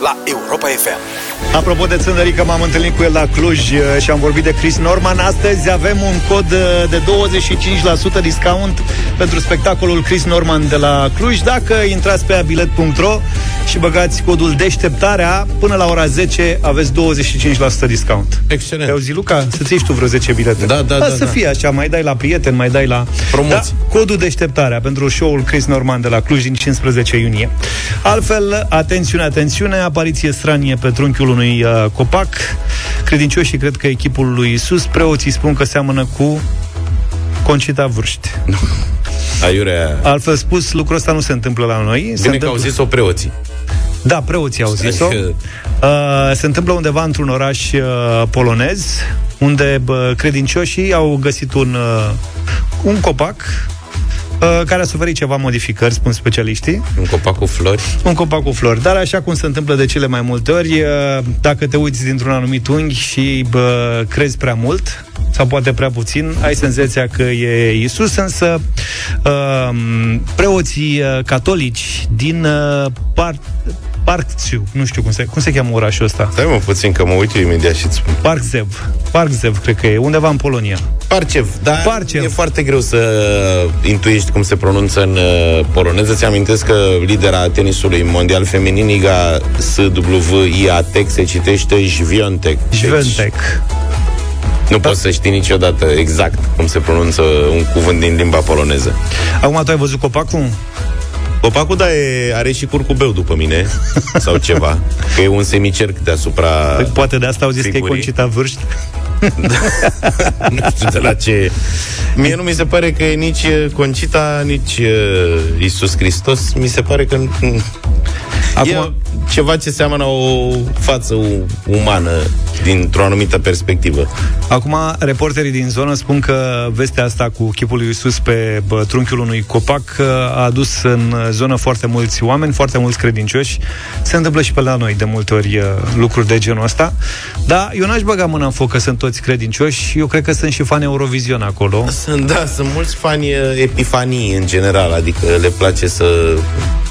la Europa FM. Apropo de Țănărică, m-am întâlnit cu el la Cluj uh, și am vorbit de Chris Norman. Astăzi avem un cod uh, de 25% discount pentru spectacolul Chris Norman de la Cluj. Dacă intrați pe abilet.ro și băgați codul deșteptarea, până la ora 10 aveți 25% discount. Excelent. Te auzi, Luca? Să-ți iei și tu vreo 10 bilete. Da, da, da, Să da. fie așa, mai dai la prieten, mai dai la... Promoții. Da, codul deșteptarea pentru show-ul Chris Norman de la Cluj din 15 iunie. Altfel, atențiune, atențiune, apariție stranie pe trunchiul unui uh, copac. Credincioșii cred că echipul lui Isus, preoții spun că seamănă cu Concita Vârști. Aiurea. Altfel spus, lucrul ăsta nu se întâmplă la noi. se Bine că întâmplă... au zis-o preoții. Da, preoții au zis-o. Adică- Uh, se întâmplă undeva într-un oraș uh, polonez, unde uh, credincioșii au găsit un, uh, un copac uh, care a suferit ceva modificări, spun specialiștii. Un copac cu flori. Un copac cu flori. Dar așa cum se întâmplă de cele mai multe ori, uh, dacă te uiți dintr-un anumit unghi și bă, crezi prea mult, sau poate prea puțin, ai senzația că e Isus, însă uh, preoții uh, catolici din uh, Par- Parkziu, nu știu cum se, cum se cheamă orașul ăsta, Stai mă puțin că mă uit eu imediat și îți spun. Parkzev, Parkzev, cred că e, undeva în Polonia. Parcev, dar Parcev. e foarte greu să intuiești cum se pronunță în uh, poloneză. Ți amintesc că lidera tenisului mondial feminin, Iga SWIATEC, se citește Jviontek. Deci Jventek. nu poți să știi niciodată exact cum se pronunță un cuvânt din limba poloneză. Acum tu ai văzut copacul? Copacul, da, e, are și curcubeu după mine, sau ceva, că e un semicerc deasupra... Păi, poate de asta au zis că e figurii. Concita Vârști. nu știu de la ce... Mie nu mi se pare că e nici uh, Concita, nici uh, Isus Hristos. Mi se pare că mm, Acum- e ceva ce seamănă o față u- umană dintr-o anumită perspectivă. Acum, reporterii din zonă spun că vestea asta cu chipul lui Iisus pe bă, trunchiul unui copac uh, a adus în zonă foarte mulți oameni, foarte mulți credincioși. Se întâmplă și pe la noi de multe ori uh, lucruri de genul ăsta. Dar eu n-aș băga mâna în foc că sunt toți credincioși. Eu cred că sunt și fani Eurovision acolo. Sunt, da, sunt mulți fani uh, epifanii în general, adică le place să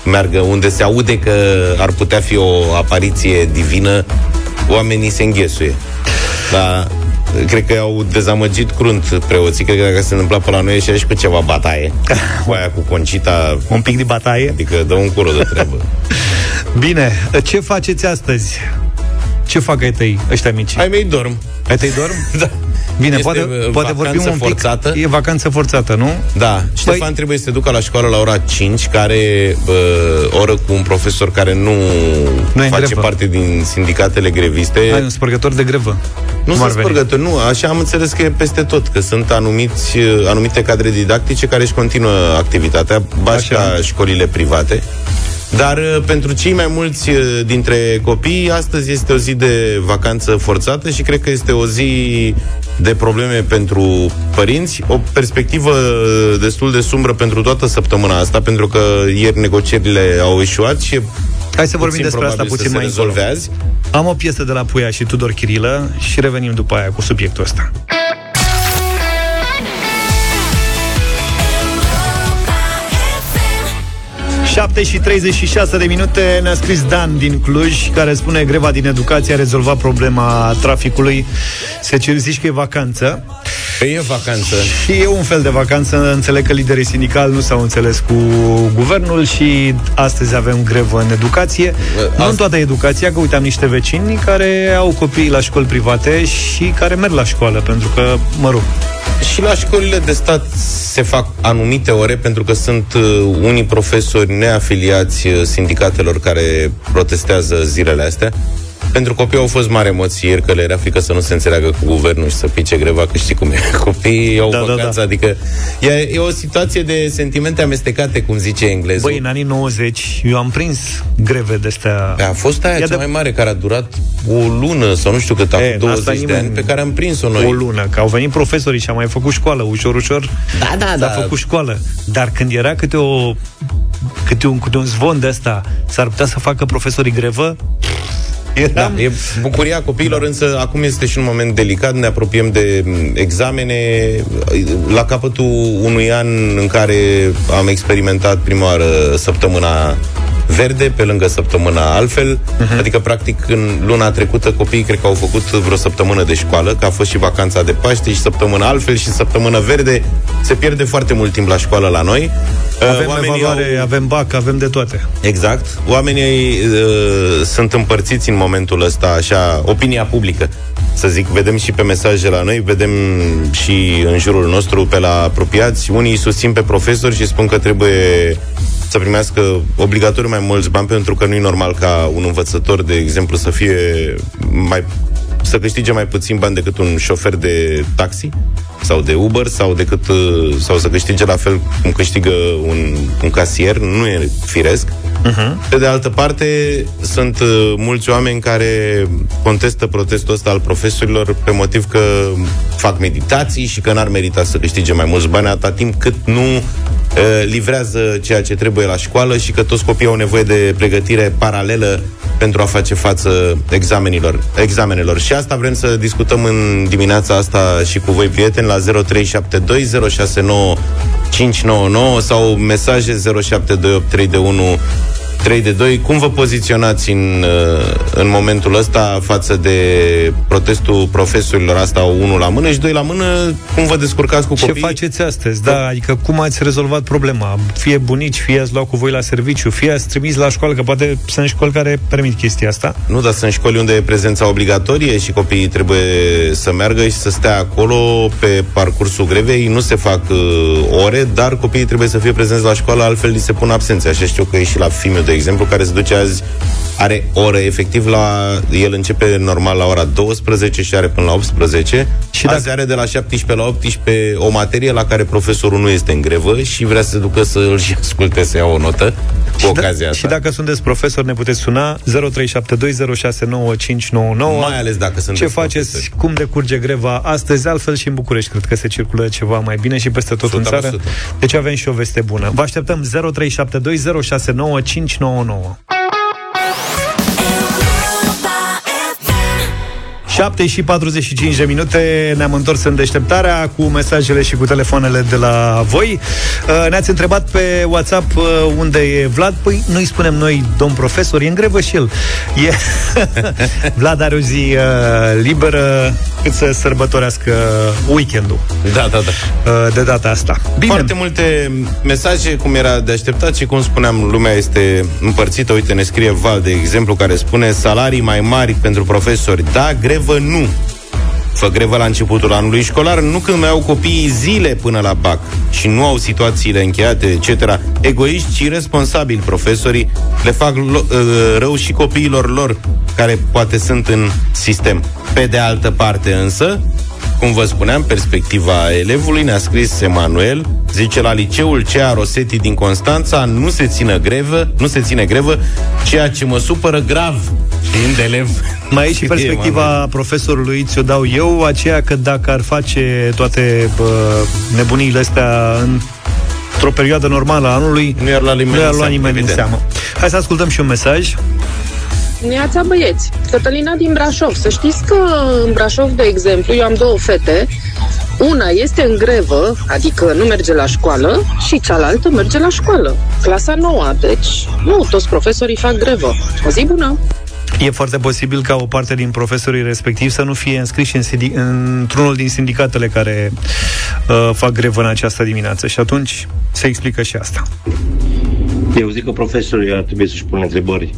meargă unde se aude că ar putea fi o apariție divină, oamenii se înghesuie. Dar cred că au dezamăgit crunt preoții. Cred că dacă se întâmpla pe la noi și și pe ceva bataie. Cu aia cu concita, Un pic de bataie. adică dă un curo de treabă. Bine, ce faceți astăzi? Ce fac ai tăi, ăștia mici? Ai mei dorm. Ai tăi dorm? Da. Bine, Este, poate, uh, poate vorbim vacanță un pic. forțată. E vacanță forțată, nu? Da, Ștefan trebuie să se ducă la școală la ora 5, care bă, oră cu un profesor care nu, Nu e în face grevă. parte din sindicatele greviste. Ai un spărgător de grevă. nu Cum sunt ar veni? spărgători, nu, așa am înțeles că e peste tot, că sunt anumiți, uh, anumite cadre didactice care își continuă activitatea, ba și Așa. ca școlile private. Dar uh, pentru cei mai mulți uh, dintre copii, astăzi este o zi de vacanță forțată și cred că este o zi de probleme pentru părinți, o perspectivă uh, destul de sumbră pentru toată săptămâna asta, pentru că ieri negocierile au eșuat și e Hai să vorbim puțin despre asta probabil puțin să mai se încolo. rezolve azi. Am o piesă de la Puia și Tudor Chirilă și revenim după aia cu subiectul ăsta. Șapte și 36 de minute ne-a scris Dan din Cluj care spune greva din educație a rezolvat problema traficului. Se cer zici că e vacanță. Păi e vacanță. Și e un fel de vacanță, înțeleg că liderii sindicali nu s-au înțeles cu guvernul și astăzi avem grevă în educație. Bă, Nu în asta- toată educația, că uite, am niște vecini care au copii la școli private și care merg la școală, pentru că, mă rog, Și la școlile de stat se fac anumite ore pentru că sunt uh, unii profesori neafiliați uh, sindicatelor care protestează zilele astea. Pentru copii au fost mari emoții ieri că le era frică să nu se înțeleagă cu guvernul și să pice greva, că știi cum e. Copiii au Da, da, vacanță, da. adică e, e o situație de sentimente amestecate, cum zice englezul. băi, în anii 90 eu am prins greve de astea. a fost aia Ia cea de- mai mare care a durat o lună sau nu știu cât, acum E, 20 asta de nimeni- ani, pe care am prins-o noi. O lună, că au venit profesorii și am mai făcut școală, ușor, ușor. Da, da, S-a da. făcut școală. Dar când era câte, o, câte, un, câte un zvon de asta, s-ar putea să facă profesorii grevă, Da, eram... e bucuria copiilor, însă acum este și un moment delicat, ne apropiem de m, examene, la capătul unui an în care am experimentat prima oară săptămâna verde, pe lângă săptămâna altfel. Uh-huh. Adică, practic, în luna trecută copiii cred că au făcut vreo săptămână de școală, că a fost și vacanța de Paște și săptămâna altfel și săptămână verde. Se pierde foarte mult timp la școală la noi. Avem Oamenii evaluare, au... avem bac, avem de toate. Exact. Oamenii uh, sunt împărțiți în momentul ăsta, așa, opinia publică să zic, vedem și pe mesaje la noi, vedem și în jurul nostru pe la apropiați, unii susțin pe profesori și spun că trebuie să primească obligatoriu mai mulți bani pentru că nu e normal ca un învățător, de exemplu, să fie mai să câștige mai puțin bani decât un șofer de taxi sau de Uber sau decât sau să câștige la fel cum câștigă un, un casier, nu e firesc. Uh-huh. Pe de altă parte, sunt uh, mulți oameni care contestă protestul ăsta al profesorilor pe motiv că fac meditații și că n-ar merita să câștige mai mulți bani atâta timp cât nu uh, livrează ceea ce trebuie la școală și că toți copiii au nevoie de pregătire paralelă pentru a face față examenilor, examenelor. Și asta vrem să discutăm în dimineața asta și cu voi, prieteni, la 0372069599 sau mesaje 072831 3 de 2. Cum vă poziționați în, uh, în momentul ăsta față de protestul profesorilor asta unul la mână și doi la mână? Cum vă descurcați cu copiii? Ce faceți astăzi? Da, adică cum ați rezolvat problema? Fie bunici, fie ați luat cu voi la serviciu, fie ați trimis la școală, că poate sunt școli care permit chestia asta. Nu, dar sunt școli unde e prezența obligatorie și copiii trebuie să meargă și să stea acolo pe parcursul grevei. Nu se fac uh, ore, dar copiii trebuie să fie prezenți la școală, altfel li se pun absențe. Așa știu că e și la Fimiu, de exemplu, care se duce azi, are oră efectiv la... El începe normal la ora 12 și are până la 18. Și azi dacă... are de la 17 la 18 o materie la care profesorul nu este în grevă și vrea să se ducă să îl și asculte, să ia o notă cu și da- ocazia da, asta. Și dacă sunteți profesor, ne puteți suna 0372069599. Mai ales dacă sunteți Ce faceți? Profesori. Cum decurge greva astăzi? Altfel și în București cred că se circulă ceva mai bine și peste tot 100%. în țară. Deci avem și o veste bună. Vă așteptăm 0372069599. no, no. 7 și 45 de minute ne-am întors în deșteptarea cu mesajele și cu telefoanele de la voi. Uh, ne-ați întrebat pe WhatsApp uh, unde e Vlad. Păi nu-i spunem noi, domn profesor, e în grevă și el. E... Vlad are o zi uh, liberă cât să sărbătorească weekendul. Da, da, da. De data asta. Bine. Foarte multe mesaje, cum era de așteptat și cum spuneam, lumea este împărțită. Uite, ne scrie Val, de exemplu, care spune salarii mai mari pentru profesori. Da, grev grevă nu. Fă grevă la începutul anului școlar, nu când mai au copiii zile până la BAC și nu au situațiile încheiate, etc. Egoiști și responsabili profesorii le fac lo- ă, rău și copiilor lor, care poate sunt în sistem. Pe de altă parte însă, cum vă spuneam, perspectiva elevului ne-a scris Emanuel, zice la liceul Cea Rosetti din Constanța nu se ține grevă, nu se ține grevă, ceea ce mă supără grav fiind elev. Mai e și perspectiva Emanuel. profesorului, ți-o dau eu, aceea că dacă ar face toate bă, nebunile astea în într-o perioadă normală a anului, nu i-ar lua nimeni, nu lua nimeni în seamă. Hai să ascultăm și un mesaj. Neața băieți, Cătălina din Brașov. Să știți că în Brașov, de exemplu, eu am două fete. Una este în grevă, adică nu merge la școală, și cealaltă merge la școală. Clasa nouă, deci nu toți profesorii fac grevă. O zi bună! E foarte posibil ca o parte din profesorii respectivi să nu fie înscriși în sindic- într-unul din sindicatele care uh, fac grevă în această dimineață și atunci se explică și asta. Eu zic că profesorii ar trebui să-și pună întrebări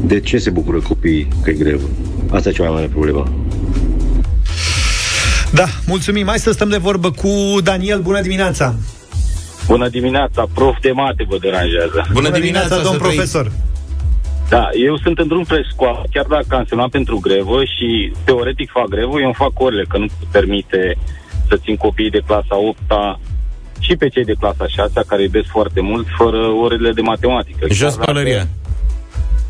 de ce se bucură copiii că e grevă? Asta e cea mai mare problemă. Da, mulțumim. Hai să stăm de vorbă cu Daniel. Bună dimineața! Bună dimineața, prof de mate vă deranjează. Bună, Bună dimineața, dimineața domn profesor! Da, eu sunt în drum spre școală, chiar dacă am semnat pentru grevă și teoretic fac grevă, eu îmi fac orele, că nu permite să țin copiii de clasa 8 și pe cei de clasa 6 care iubesc foarte mult, fără orele de matematică. Jos pălăria.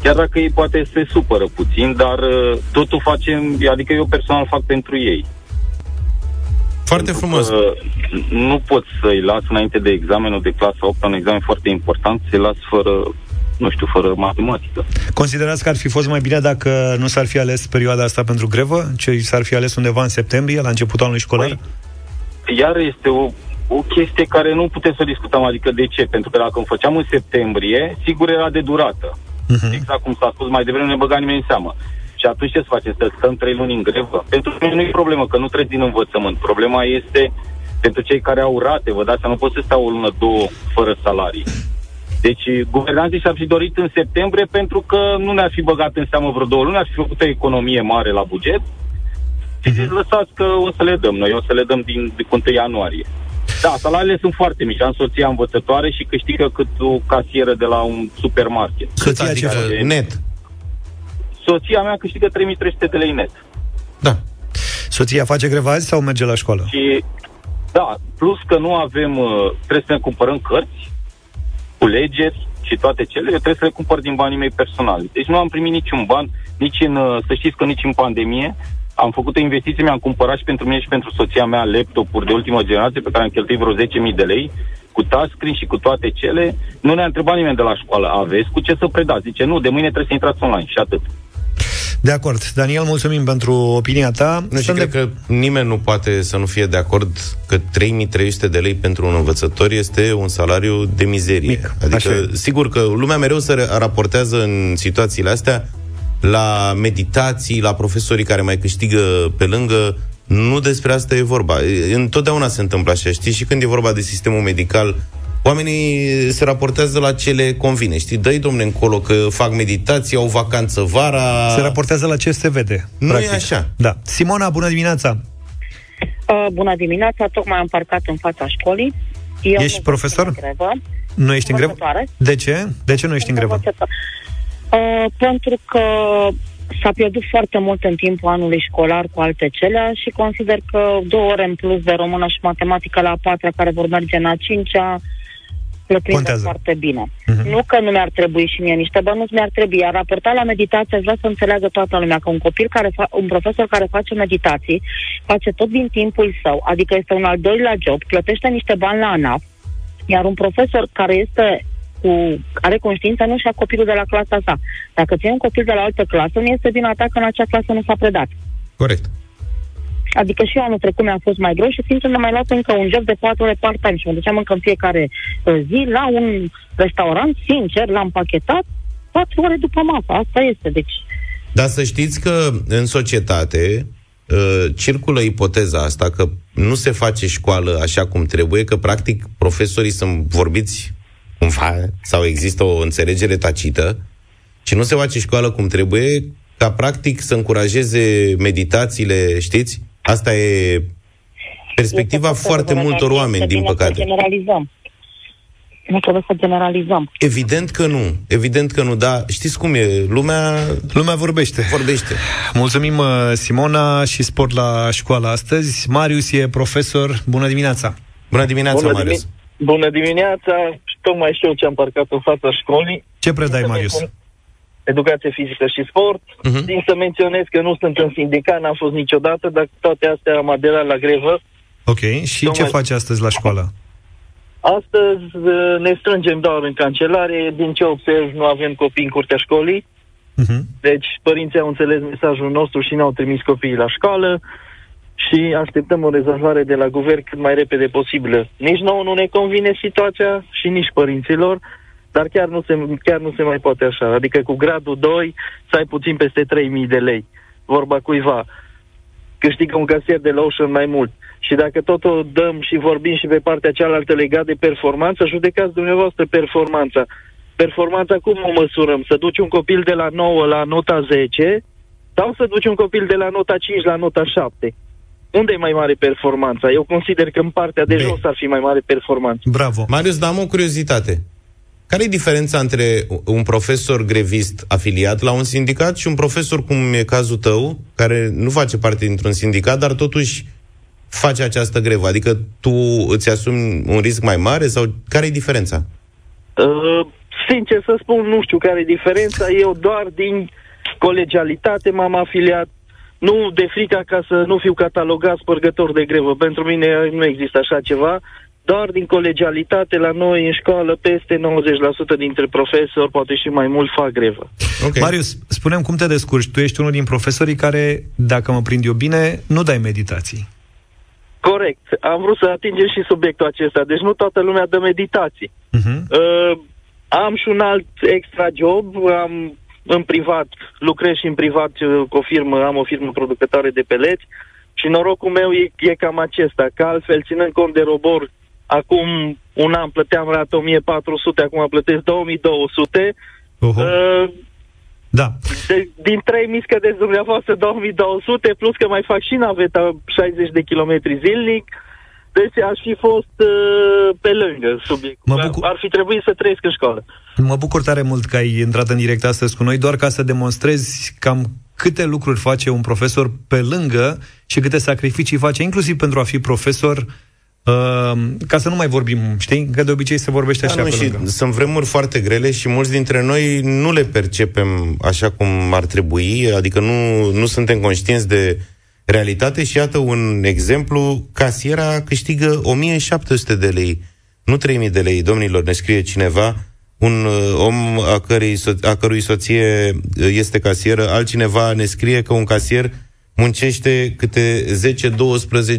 Chiar dacă ei poate se supără puțin, dar uh, totul facem, adică eu personal fac pentru ei. Foarte pentru frumos. nu pot să-i las înainte de examenul de clasa 8, un examen foarte important, să-i las fără nu știu, fără matematică. Considerați că ar fi fost mai bine dacă nu s-ar fi ales perioada asta pentru grevă? Ce s-ar fi ales undeva în septembrie, la începutul anului școlar? Păi, iar este o o chestie care nu putem să discutăm, adică de ce? Pentru că dacă îmi făceam în septembrie, sigur era de durată. Uh-huh. Exact cum s-a spus mai devreme, ne băga nimeni în seamă. Și atunci ce să facem? Să stăm trei luni în grevă? Pentru mine nu e problemă, că nu treci din învățământ. Problema este pentru cei care au rate, vă dați nu pot să stau o lună, două, fără salarii. Deci, guvernanții și-ar fi dorit în septembrie pentru că nu ne-ar fi băgat în seamă vreo două luni, ar fi făcut o economie mare la buget. Și uh-huh. lăsați că o să le dăm noi, o să le dăm din, din 1 ianuarie. Da, salariile sunt foarte mici. Am soția învățătoare și câștigă cât o casieră de la un supermarket. Soția adică ce net? Soția mea câștigă 3300 de lei net. Da. Soția face greva azi sau merge la școală? Și, da, plus că nu avem, uh, trebuie să ne cumpărăm cărți, culegeri și toate cele, eu trebuie să le cumpăr din banii mei personali. Deci nu am primit niciun ban, nici în, uh, să știți că nici în pandemie, am făcut o investiție, mi-am cumpărat și pentru mine și pentru soția mea laptopuri de ultimă generație pe care am cheltuit vreo 10.000 de lei, cu touchscreen și cu toate cele. Nu ne-a întrebat nimeni de la școală, aveți cu ce să predați? Zice, nu, de mâine trebuie să intrați online și atât. De acord. Daniel, mulțumim pentru opinia ta. Nu, și cred de... că nimeni nu poate să nu fie de acord că 3300 de lei pentru un învățător este un salariu de mizerie. Mic. Adică, Așa. sigur că lumea mereu se raportează în situațiile astea la meditații, la profesorii care mai câștigă pe lângă. Nu despre asta e vorba. Întotdeauna se întâmplă așa, știi? Și când e vorba de sistemul medical, oamenii se raportează la ce le convine. Știi, dă-i, domne, încolo că fac meditații, au vacanță vara... Se raportează la ce se vede. Nu practic. e așa. Da. Simona, bună dimineața! Uh, bună dimineața, tocmai am parcat în fața școlii. Eu ești profesor? În grevă. Nu ești în grevă? De ce? De ce nu ești în grevă? Uh, pentru că s-a pierdut foarte mult în timpul anului școlar cu alte cele și consider că două ore în plus de română și matematică la a patra care vor merge în a cincea le prinde foarte bine. Uh-huh. Nu că nu mi-ar trebui și mie niște bănuți, mi-ar trebui. Iar raportat la meditație, aș vrea să înțeleagă toată lumea că un copil care fa- un profesor care face meditații, face tot din timpul său, adică este un al doilea job, plătește niște bani la ANAF, iar un profesor care este cu, are conștiința nu și a copilul de la clasa sa. Dacă ții un copil de la altă clasă, nu este din atac că în acea clasă nu s-a predat. Corect. Adică și eu anul trecut mi-a fost mai greu și sincer mi-am mai luat încă un job de 4 ore part-time și mă duceam încă în fiecare uh, zi la un restaurant, sincer, l-am pachetat 4 ore după masă. Asta este, deci... Dar să știți că în societate uh, circulă ipoteza asta că nu se face școală așa cum trebuie, că practic profesorii sunt vorbiți cumva, sau există o înțelegere tacită, și nu se face școală cum trebuie, ca practic să încurajeze meditațiile, știți? Asta e perspectiva este foarte multor oameni, din păcate. generalizăm. Nu trebuie să generalizăm. Evident că nu. Evident că nu, dar știți cum e? Lumea... Lumea vorbește. Vorbește. Mulțumim, uh, Simona, și sport la școală astăzi. Marius e profesor. Bună dimineața! Bună dimineața, Bună Marius! Dimi- Bună dimineața! Tocmai și eu ce am parcat în fața școlii. Ce predai, Marius? Educație fizică și sport. Uh-huh. Din să menționez că nu sunt în sindicat, n-am fost niciodată, dar toate astea am aderat la grevă. Ok. Și Tocmai... ce faci astăzi la școală? Astăzi uh, ne strângem doar în cancelare. Din ce observ, nu avem copii în curtea școlii. Uh-huh. Deci părinții au înțeles mesajul nostru și ne-au trimis copiii la școală și așteptăm o rezolvare de la guvern cât mai repede posibilă. Nici nouă nu ne convine situația și nici părinților, dar chiar nu se, chiar nu se mai poate așa. Adică cu gradul 2 să ai puțin peste 3.000 de lei. Vorba cuiva. Câștigă un casier de la Ocean mai mult. Și dacă tot o dăm și vorbim și pe partea cealaltă legat de performanță, judecați dumneavoastră performanța. Performanța cum o măsurăm? Să duci un copil de la 9 la nota 10 sau să duci un copil de la nota 5 la nota 7? unde e mai mare performanța? Eu consider că în partea de Bine. jos ar fi mai mare performanță. Bravo. Marius, dar am o curiozitate. Care e diferența între un profesor grevist afiliat la un sindicat și un profesor, cum e cazul tău, care nu face parte dintr-un sindicat, dar totuși face această grevă? Adică tu îți asumi un risc mai mare sau care e diferența? Uh, sincer să spun, nu știu care e diferența. Eu doar din colegialitate m-am afiliat nu de frica ca să nu fiu catalogat spărgător de grevă. Pentru mine nu există așa ceva. Doar din colegialitate, la noi în școală, peste 90% dintre profesori, poate și mai mult, fac grevă. Okay. Marius, spunem cum te descurci. Tu ești unul din profesorii care, dacă mă prind eu bine, nu dai meditații. Corect. Am vrut să atingem și subiectul acesta. Deci nu toată lumea dă meditații. Uh-huh. Uh, am și un alt extra job. Am în privat, lucrez și în privat uh, cu o firmă, am o firmă producătoare de peleți și norocul meu e, e cam acesta, că altfel, ținând cont de robor, acum un an plăteam rată 1400, acum plătesc 2200. Uh-huh. Uh, da. De, din 3 miscă de dumneavoastră 2200, plus că mai fac și naveta 60 de kilometri zilnic, deci aș fi fost uh, pe lângă subiectul. Bucur... Ar fi trebuit să trăiesc în școală. Mă bucur tare mult că ai intrat în direct astăzi cu noi, doar ca să demonstrezi cam câte lucruri face un profesor pe lângă și câte sacrificii face, inclusiv pentru a fi profesor, Uh, ca să nu mai vorbim, știi? Că de obicei se vorbește da, așa nu, pe și lângă. Sunt vremuri foarte grele și mulți dintre noi nu le percepem așa cum ar trebui, adică nu, nu suntem conștienți de realitate și iată un exemplu, casiera câștigă 1700 de lei, nu 3000 de lei, domnilor, ne scrie cineva, un uh, om a, cărei, a cărui soție uh, este casieră, altcineva ne scrie că un casier muncește câte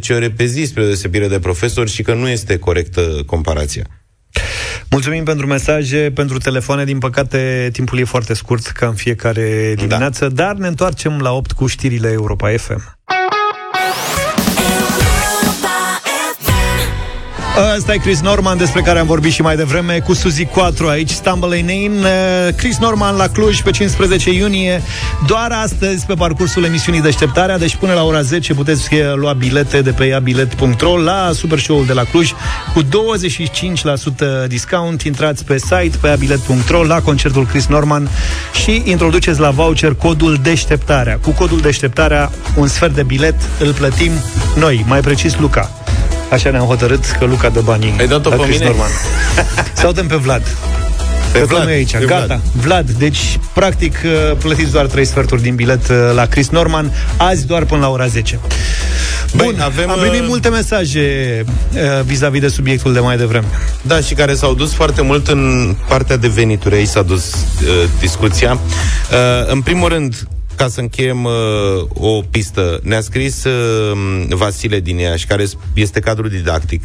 10-12 ore pe zi spre deosebire de profesor și că nu este corectă comparația. Mulțumim pentru mesaje, pentru telefoane. Din păcate, timpul e foarte scurt, ca în fiecare da. dimineață, da. dar ne întoarcem la 8 cu știrile Europa FM. Ăsta e Chris Norman, despre care am vorbit și mai devreme, cu Suzy 4 aici, Stumble in Chris Norman la Cluj pe 15 iunie, doar astăzi pe parcursul emisiunii Deșteptarea, deci până la ora 10 puteți lua bilete de pe iabilet.ro la Super Show-ul de la Cluj cu 25% discount. Intrați pe site pe iabilet.ro la concertul Chris Norman și introduceți la voucher codul Deșteptarea. Cu codul Deșteptarea, un sfert de bilet îl plătim noi, mai precis Luca. Așa ne-am hotărât că Luca dă banii Ai dat-o pe mine? Norman. Sau dăm pe Vlad. Pe, pe Vlad, aici. pe Gata. Vlad. Vlad. Deci, practic, uh, plătiți doar 3 sferturi din bilet uh, la Chris Norman, azi doar până la ora 10. Bun, Băi, avem, am primit uh, multe mesaje uh, vis-a-vis de subiectul de mai devreme. Da, și care s-au dus foarte mult în partea de venituri. Aici s-a dus uh, discuția. Uh, în primul rând, ca să încheiem uh, o pistă, ne-a scris uh, Vasile din Iași, care este cadru didactic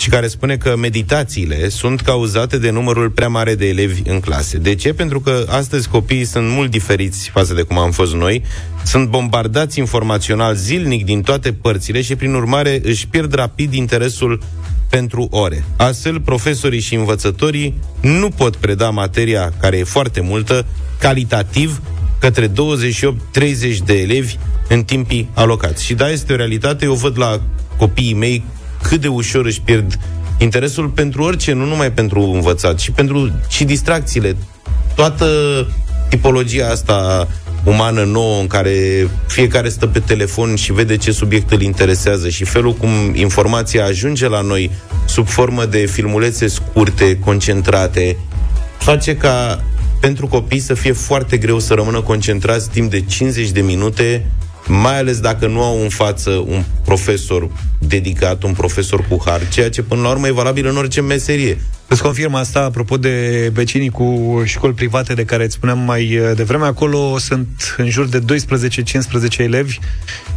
și care spune că meditațiile sunt cauzate de numărul prea mare de elevi în clase. De ce? Pentru că astăzi copiii sunt mult diferiți față de cum am fost noi, sunt bombardați informațional zilnic din toate părțile și, prin urmare, își pierd rapid interesul pentru ore. Astfel, profesorii și învățătorii nu pot preda materia, care e foarte multă, calitativ către 28-30 de elevi în timpii alocați. Și da, este o realitate, eu văd la copiii mei cât de ușor își pierd interesul pentru orice, nu numai pentru învățat, și pentru și distracțiile. Toată tipologia asta umană nouă în care fiecare stă pe telefon și vede ce subiect îl interesează și felul cum informația ajunge la noi sub formă de filmulețe scurte, concentrate, face ca pentru copii să fie foarte greu să rămână concentrați timp de 50 de minute, mai ales dacă nu au în față un profesor dedicat, un profesor cu har, ceea ce până la urmă e valabil în orice meserie. Îți confirm asta, apropo de vecinii cu școli private de care îți spuneam mai uh, devreme, acolo sunt în jur de 12-15 elevi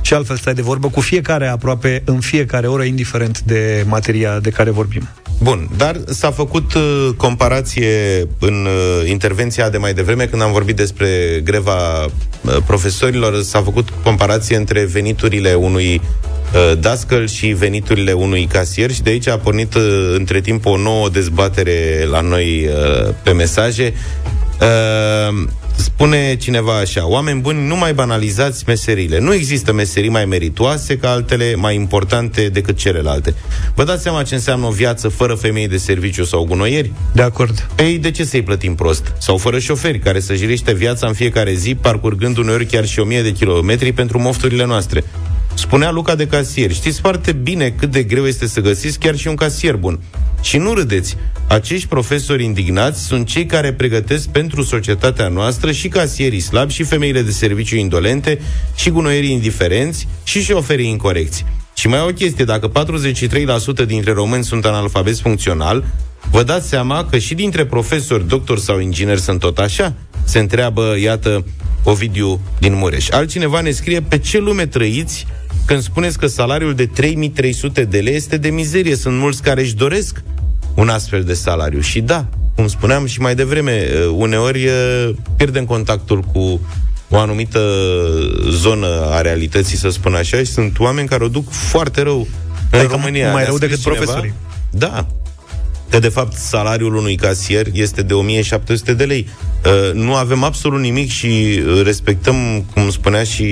și altfel stai de vorbă cu fiecare aproape în fiecare oră, indiferent de materia de care vorbim. Bun, dar s-a făcut uh, comparație în uh, intervenția de mai devreme, când am vorbit despre greva uh, profesorilor, s-a făcut comparație între veniturile unui uh, dascăl și veniturile unui casier și de aici a pornit uh, între timp o nouă dezbatere la noi uh, pe mesaje. Uh, Spune cineva așa, oameni buni, nu mai banalizați meserile. Nu există meserii mai meritoase ca altele, mai importante decât celelalte. Vă dați seama ce înseamnă o viață fără femei de serviciu sau gunoieri? De acord. Ei, de ce să-i plătim prost? Sau fără șoferi care să jiriște viața în fiecare zi, parcurgând uneori chiar și o mie de kilometri pentru mofturile noastre. Spunea Luca de casier, știți foarte bine cât de greu este să găsiți chiar și un casier bun. Și nu râdeți, acești profesori indignați sunt cei care pregătesc pentru societatea noastră și casierii slabi, și femeile de serviciu indolente, și gunoierii indiferenți, și șoferii incorecți. Și mai o chestie, dacă 43% dintre români sunt analfabeti funcțional, vă dați seama că și dintre profesori, doctori sau ingineri sunt tot așa? Se întreabă, iată, Ovidiu din Mureș. Altcineva ne scrie pe ce lume trăiți când spuneți că salariul de 3300 de lei este de mizerie. Sunt mulți care își doresc un astfel de salariu. Și da, cum spuneam și mai devreme, uh, uneori uh, pierdem contactul cu o anumită zonă a realității, să spun așa, și sunt oameni care o duc foarte rău în adică România. Mai Ne-a rău decât scris profesorii. Da. Că, de fapt, salariul unui casier este de 1700 de lei. Uh, nu avem absolut nimic și uh, respectăm, cum spunea și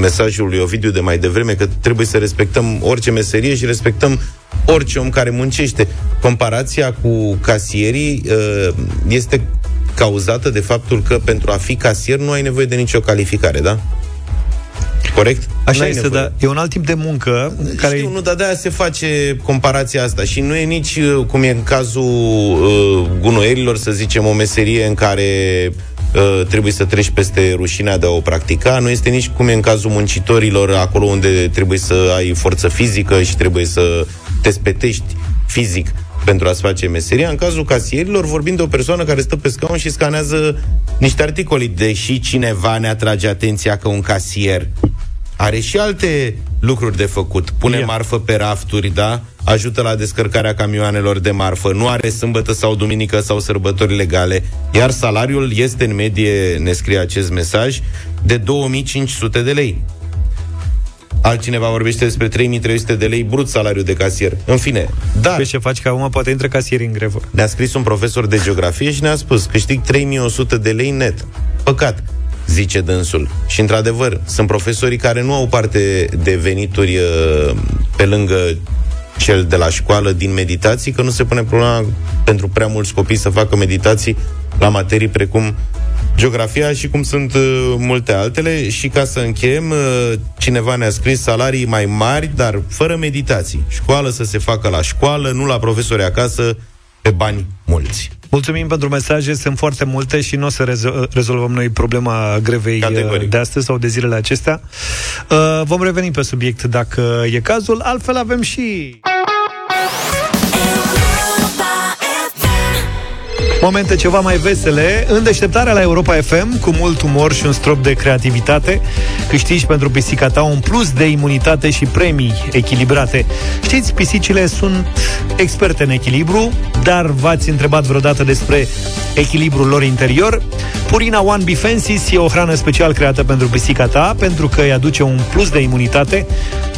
mesajul lui Ovidiu de mai devreme, că trebuie să respectăm orice meserie și respectăm orice om care muncește. Comparația cu casierii uh, este cauzată de faptul că pentru a fi casier nu ai nevoie de nicio calificare, da? Corect? Așa N-ai este, nevoie. dar e un alt tip de muncă care... Știu, nu, dar de-aia se face comparația asta și nu e nici, uh, cum e în cazul uh, gunoierilor, să zicem, o meserie în care uh, trebuie să treci peste rușinea de a o practica, nu este nici cum e în cazul muncitorilor, acolo unde trebuie să ai forță fizică și trebuie să te spetești fizic pentru a-ți face meseria. În cazul casierilor, vorbim de o persoană care stă pe scaun și scanează niște articole, deși cineva ne atrage atenția că un casier are și alte lucruri de făcut. Pune Ia. marfă pe rafturi, da? Ajută la descărcarea camioanelor de marfă, nu are sâmbătă sau duminică sau sărbători legale, iar salariul este în medie, ne scrie acest mesaj, de 2500 de lei. Altcineva vorbește despre 3300 de lei brut salariu de casier. În fine, dar Vezi ce faci, că acum poate intră casieri în grevă. ne-a scris un profesor de geografie și ne-a spus câștig 3100 de lei net. Păcat, zice dânsul. Și într-adevăr, sunt profesorii care nu au parte de venituri uh, pe lângă cel de la școală din meditații, că nu se pune problema pentru prea mulți copii să facă meditații la materii precum geografia și cum sunt uh, multe altele și ca să încheiem, uh, cineva ne-a scris salarii mai mari, dar fără meditații. Școală să se facă la școală, nu la profesori acasă, pe bani mulți. Mulțumim pentru mesaje, sunt foarte multe și nu o să rezo- rezolvăm noi problema grevei Categoric. uh, de astăzi sau de zilele acestea. Uh, Vom reveni pe subiect dacă e cazul, altfel avem și... Momente ceva mai vesele În deșteptarea la Europa FM Cu mult umor și un strop de creativitate Câștigi pentru pisica ta un plus de imunitate și premii echilibrate Știți, pisicile sunt experte în echilibru Dar v-ați întrebat vreodată despre echilibrul lor interior? Purina One Bifensis e o hrană special creată pentru pisica ta Pentru că îi aduce un plus de imunitate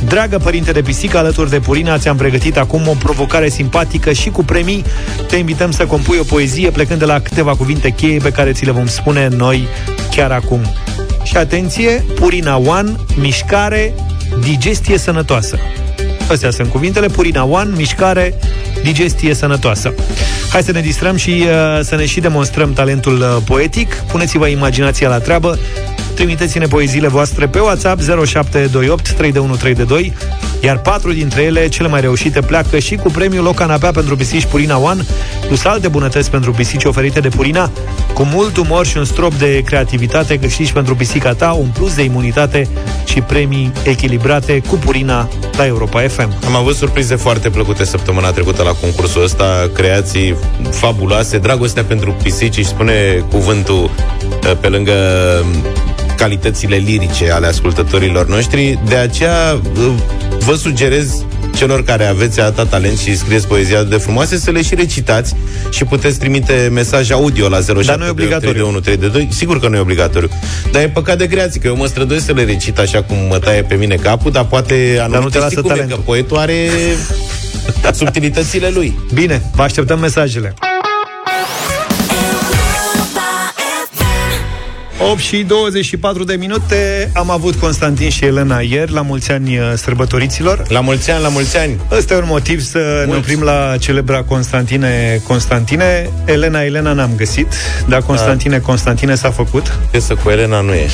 Dragă părinte de pisică, alături de Purina ți-am pregătit acum o provocare simpatică și cu premii. Te invităm să compui o poezie plecând de la câteva cuvinte cheie pe care ți le vom spune noi chiar acum. Și atenție, Purina One, mișcare, digestie sănătoasă. Astea sunt cuvintele, Purina One, mișcare, digestie sănătoasă. Hai să ne distrăm și uh, să ne și demonstrăm talentul uh, poetic. Puneți-vă imaginația la treabă. Trimiteți-ne poeziile voastre pe WhatsApp 0728 32132, iar patru dintre ele, cele mai reușite, pleacă și cu premiul o canapea pentru pisici Purina One, plus alte bunătăți pentru pisici oferite de Purina, cu mult umor și un strop de creativitate câștigi pentru pisica ta, un plus de imunitate și premii echilibrate cu Purina la Europa FM. Am avut surprize foarte plăcute săptămâna trecută la concursul ăsta, creații fabuloase, dragostea pentru pisici, își spune cuvântul uh, pe lângă um, calitățile lirice ale ascultătorilor noștri, de aceea uh, vă sugerez celor care aveți atâta talent și scrieți poezia de frumoase să le și recitați și puteți trimite mesaj audio la 07 nu e obligatoriu. Sigur că nu e obligatoriu. Dar e păcat de creație, că eu mă străduiesc să le recit așa cum mă taie pe mine capul, dar poate anumite nu te lasă știi cum e, talentul. că poetul are subtilitățile lui. Bine, vă așteptăm mesajele. 8 și 24 de minute Am avut Constantin și Elena ieri La mulți ani uh, sărbătoriților La mulți ani, la mulți ani. Ăsta e un motiv să Mulți. ne oprim la celebra Constantine Constantine Elena Elena n-am găsit Dar Constantine Constantine s-a făcut Piesă cu Elena nu e.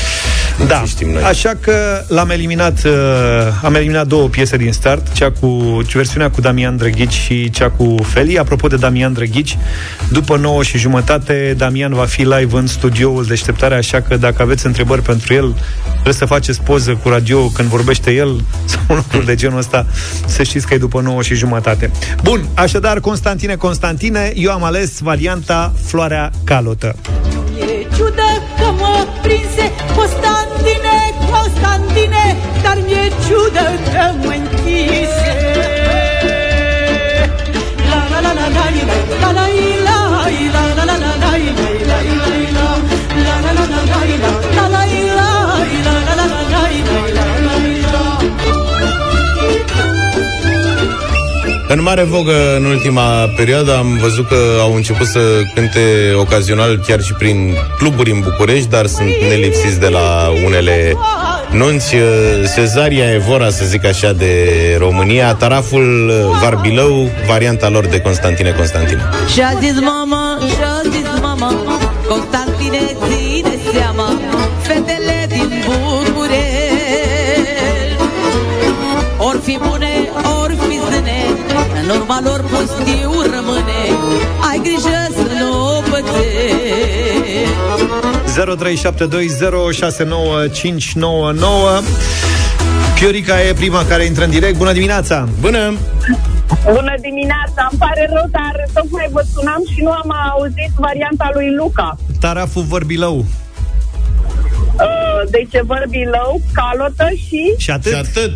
Da, Ce știm noi. așa că l-am eliminat uh, Am eliminat două piese din start Cea cu versiunea cu Damian Drăghici Și cea cu Feli Apropo de Damian Drăghici După 9 și jumătate Damian va fi live în studioul deșteptare Așa că dacă aveți întrebări pentru el Trebuie să faceți poză cu radio când vorbește el Sau lucruri de genul ăsta Să știți că e după 9 și jumătate Bun, așadar Constantine Constantine Eu am ales varianta Floarea Calotă E ciudă că mă prinse Constantine, Constantine Constantine, dar mi-e ciudă că mă închise. La la la la la la la la la În mare vogă în ultima perioadă am văzut că au început să cânte ocazional chiar și prin cluburi în București, dar sunt nelipsiți de la unele nunți. Cezaria Evora, să zic așa, de România, taraful Varbilău, varianta lor de Constantine Constantine. Și-a zis mama, și-a zis mama, Constantine ține seama, fetele din București. Or fi bune, urma lor pustiu rămâne, ai grijă să nu o pățești. 0372069599 Piorica e prima care intră în direct. Bună dimineața! Bună! Bună dimineața! Îmi pare rău, dar tocmai vă sunam și nu am auzit varianta lui Luca. Taraful Vorbilău. Uh, deci Vorbilău, Calotă și... Și atât? Și atât.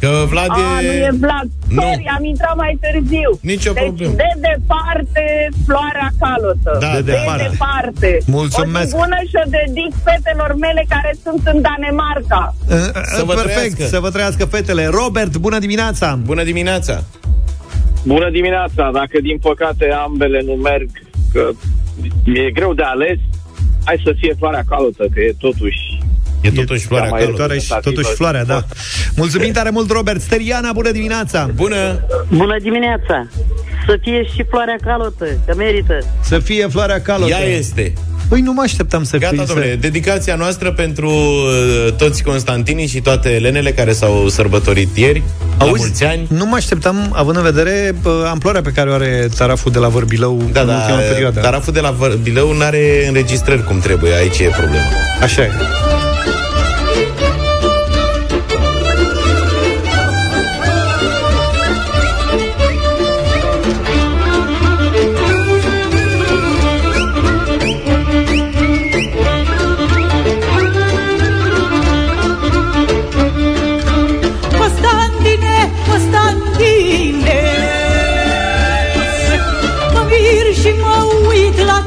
Că Vlad A, e... nu e Vlad. Nu. Sorry, am intrat mai târziu. Nicio deci, problemă. de departe, floarea calotă. Da, de de departe. departe. Mulțumesc. O zi bună și o dedic fetelor mele care sunt în Danemarca. Să vă Perfect, trăiască. să vă trăiască fetele. Robert, bună dimineața! Bună dimineața! Bună dimineața! Dacă din păcate ambele nu merg, că e greu de ales, hai să fie floarea calotă, că e totuși... E totuși floarea mai calotă. Floarea și totuși floarea, da. Mulțumim tare mult, Robert. Steriana, bună dimineața! Bună! Bună dimineața! Să fie și floarea calotă, că merită. Să fie floarea calotă. Ea este. Păi nu mă așteptam să Gata, fie. domnule, dedicația noastră pentru uh, toți Constantinii și toate elenele care s-au sărbătorit ieri, la Auzi, mulți ani. nu mă așteptam, având în vedere bă, amploarea pe care o are taraful de la Vorbilău Da, în da, ultima perioadă. taraful de la Bilău nu are înregistrări cum trebuie, aici e problema. Așa e.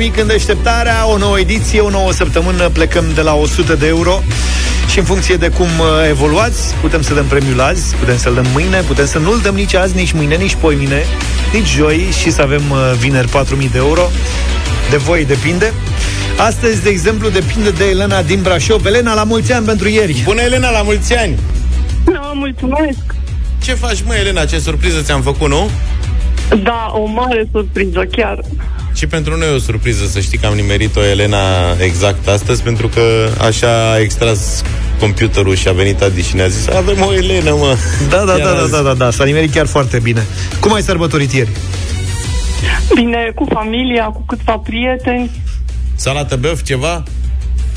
nimic în deșteptarea, o nouă ediție, o nouă săptămână, plecăm de la 100 de euro și în funcție de cum uh, evoluați, putem să dăm premiul azi, putem să-l dăm mâine, putem să nu-l dăm nici azi, nici mâine, nici poimine, nici joi și să avem uh, vineri 4.000 de euro. De voi depinde. Astăzi, de exemplu, depinde de Elena din Brașov. Elena, la mulți ani pentru ieri. Bună, Elena, la mulți ani! No, mulțumesc! Ce faci, mă, Elena? Ce surpriză ți-am făcut, nu? Da, o mare surpriză, chiar. Și pentru noi e o surpriză să știi că am nimerit-o Elena exact astăzi, pentru că așa a extras computerul și a venit Adi și ne-a zis avem o Elena, mă. Da, da, Chiar da, da, azi. da, da, da, s-a nimerit chiar foarte bine. Cum ai sărbătorit ieri? Bine, cu familia, cu câțiva prieteni. Salată băf, ceva?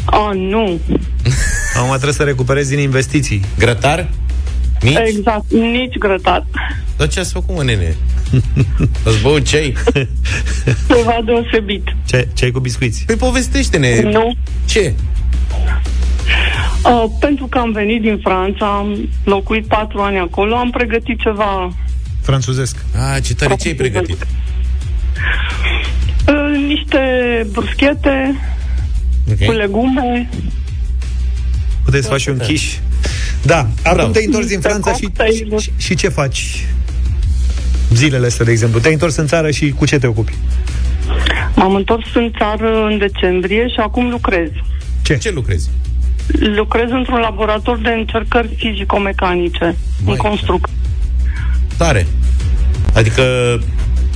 Oh, nu. Acum trebuie să recuperezi din investiții. Grătar? Nici? Exact, nici grătar. Dar ce ați făcut, mă, nene? Ați băut ceai? Ceva deosebit. Ce, ce ai cu biscuiți? Păi povestește-ne. Nu. Ce? Uh, pentru că am venit din Franța, am locuit patru ani acolo, am pregătit ceva, Franțuzesc. A, ce tare, ce ai pregătit? uh, niște bruschete Ok. cu legume. Puteți să faci un chiș. Da, acum Bravo. te-ai întors din Franța și, și, și ce faci zilele astea, de exemplu? Te-ai întors în țară și cu ce te ocupi? M-am întors în țară în decembrie și acum lucrez. Ce? Ce lucrezi? Lucrez într-un laborator de încercări fizico-mecanice, în construcție. Tare. Adică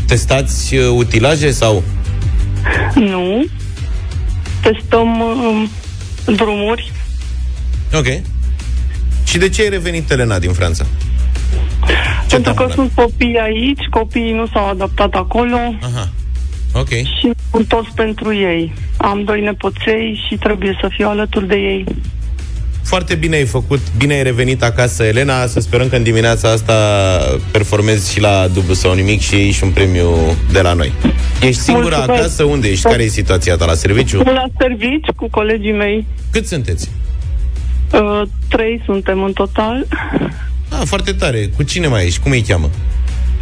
testați uh, utilaje sau? Nu. Testăm um, drumuri. Ok. Și de ce ai revenit, Elena, din Franța? Pentru că sunt copii aici, copiii nu s-au adaptat acolo Aha. Ok. și m-am întors pentru ei. Am doi nepoței și trebuie să fiu alături de ei. Foarte bine ai făcut, bine ai revenit acasă, Elena. Să sperăm că în dimineața asta performezi și la dublu sau nimic și iei și un premiu de la noi. Ești singura Mulțumesc. acasă? Unde ești? Care e situația ta la serviciu? La servici cu colegii mei. Cât sunteți? Uh, trei suntem în total. Ah, foarte tare. Cu cine mai ești? Cum îi cheamă?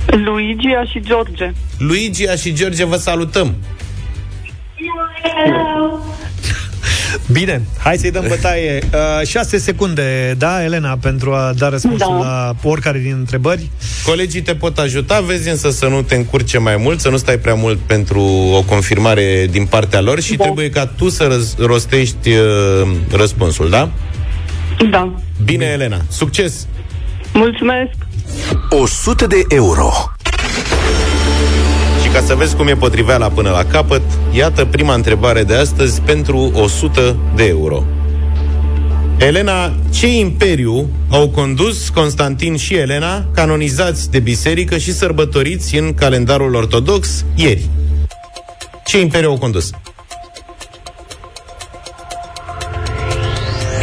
Luigia și George. Luigia și George, vă salutăm! Bine, hai să-i dăm bătaie. Uh, 6 secunde, da, Elena, pentru a da răspunsul Da. la oricare din întrebări. Colegii te pot ajuta, vezi însă să nu te încurce mai mult, să nu stai prea mult pentru o confirmare din partea lor și Da. trebuie ca tu să răz- rostești uh, răspunsul, da? Da. Bine, Elena. Succes! Mulțumesc! 100 de euro. Și ca să vezi cum e potriveala până la capăt, iată prima întrebare de astăzi pentru 100 de euro. Elena, ce imperiu au condus Constantin și Elena, canonizați de biserică și sărbătoriți în calendarul ortodox ieri? Ce imperiu au condus?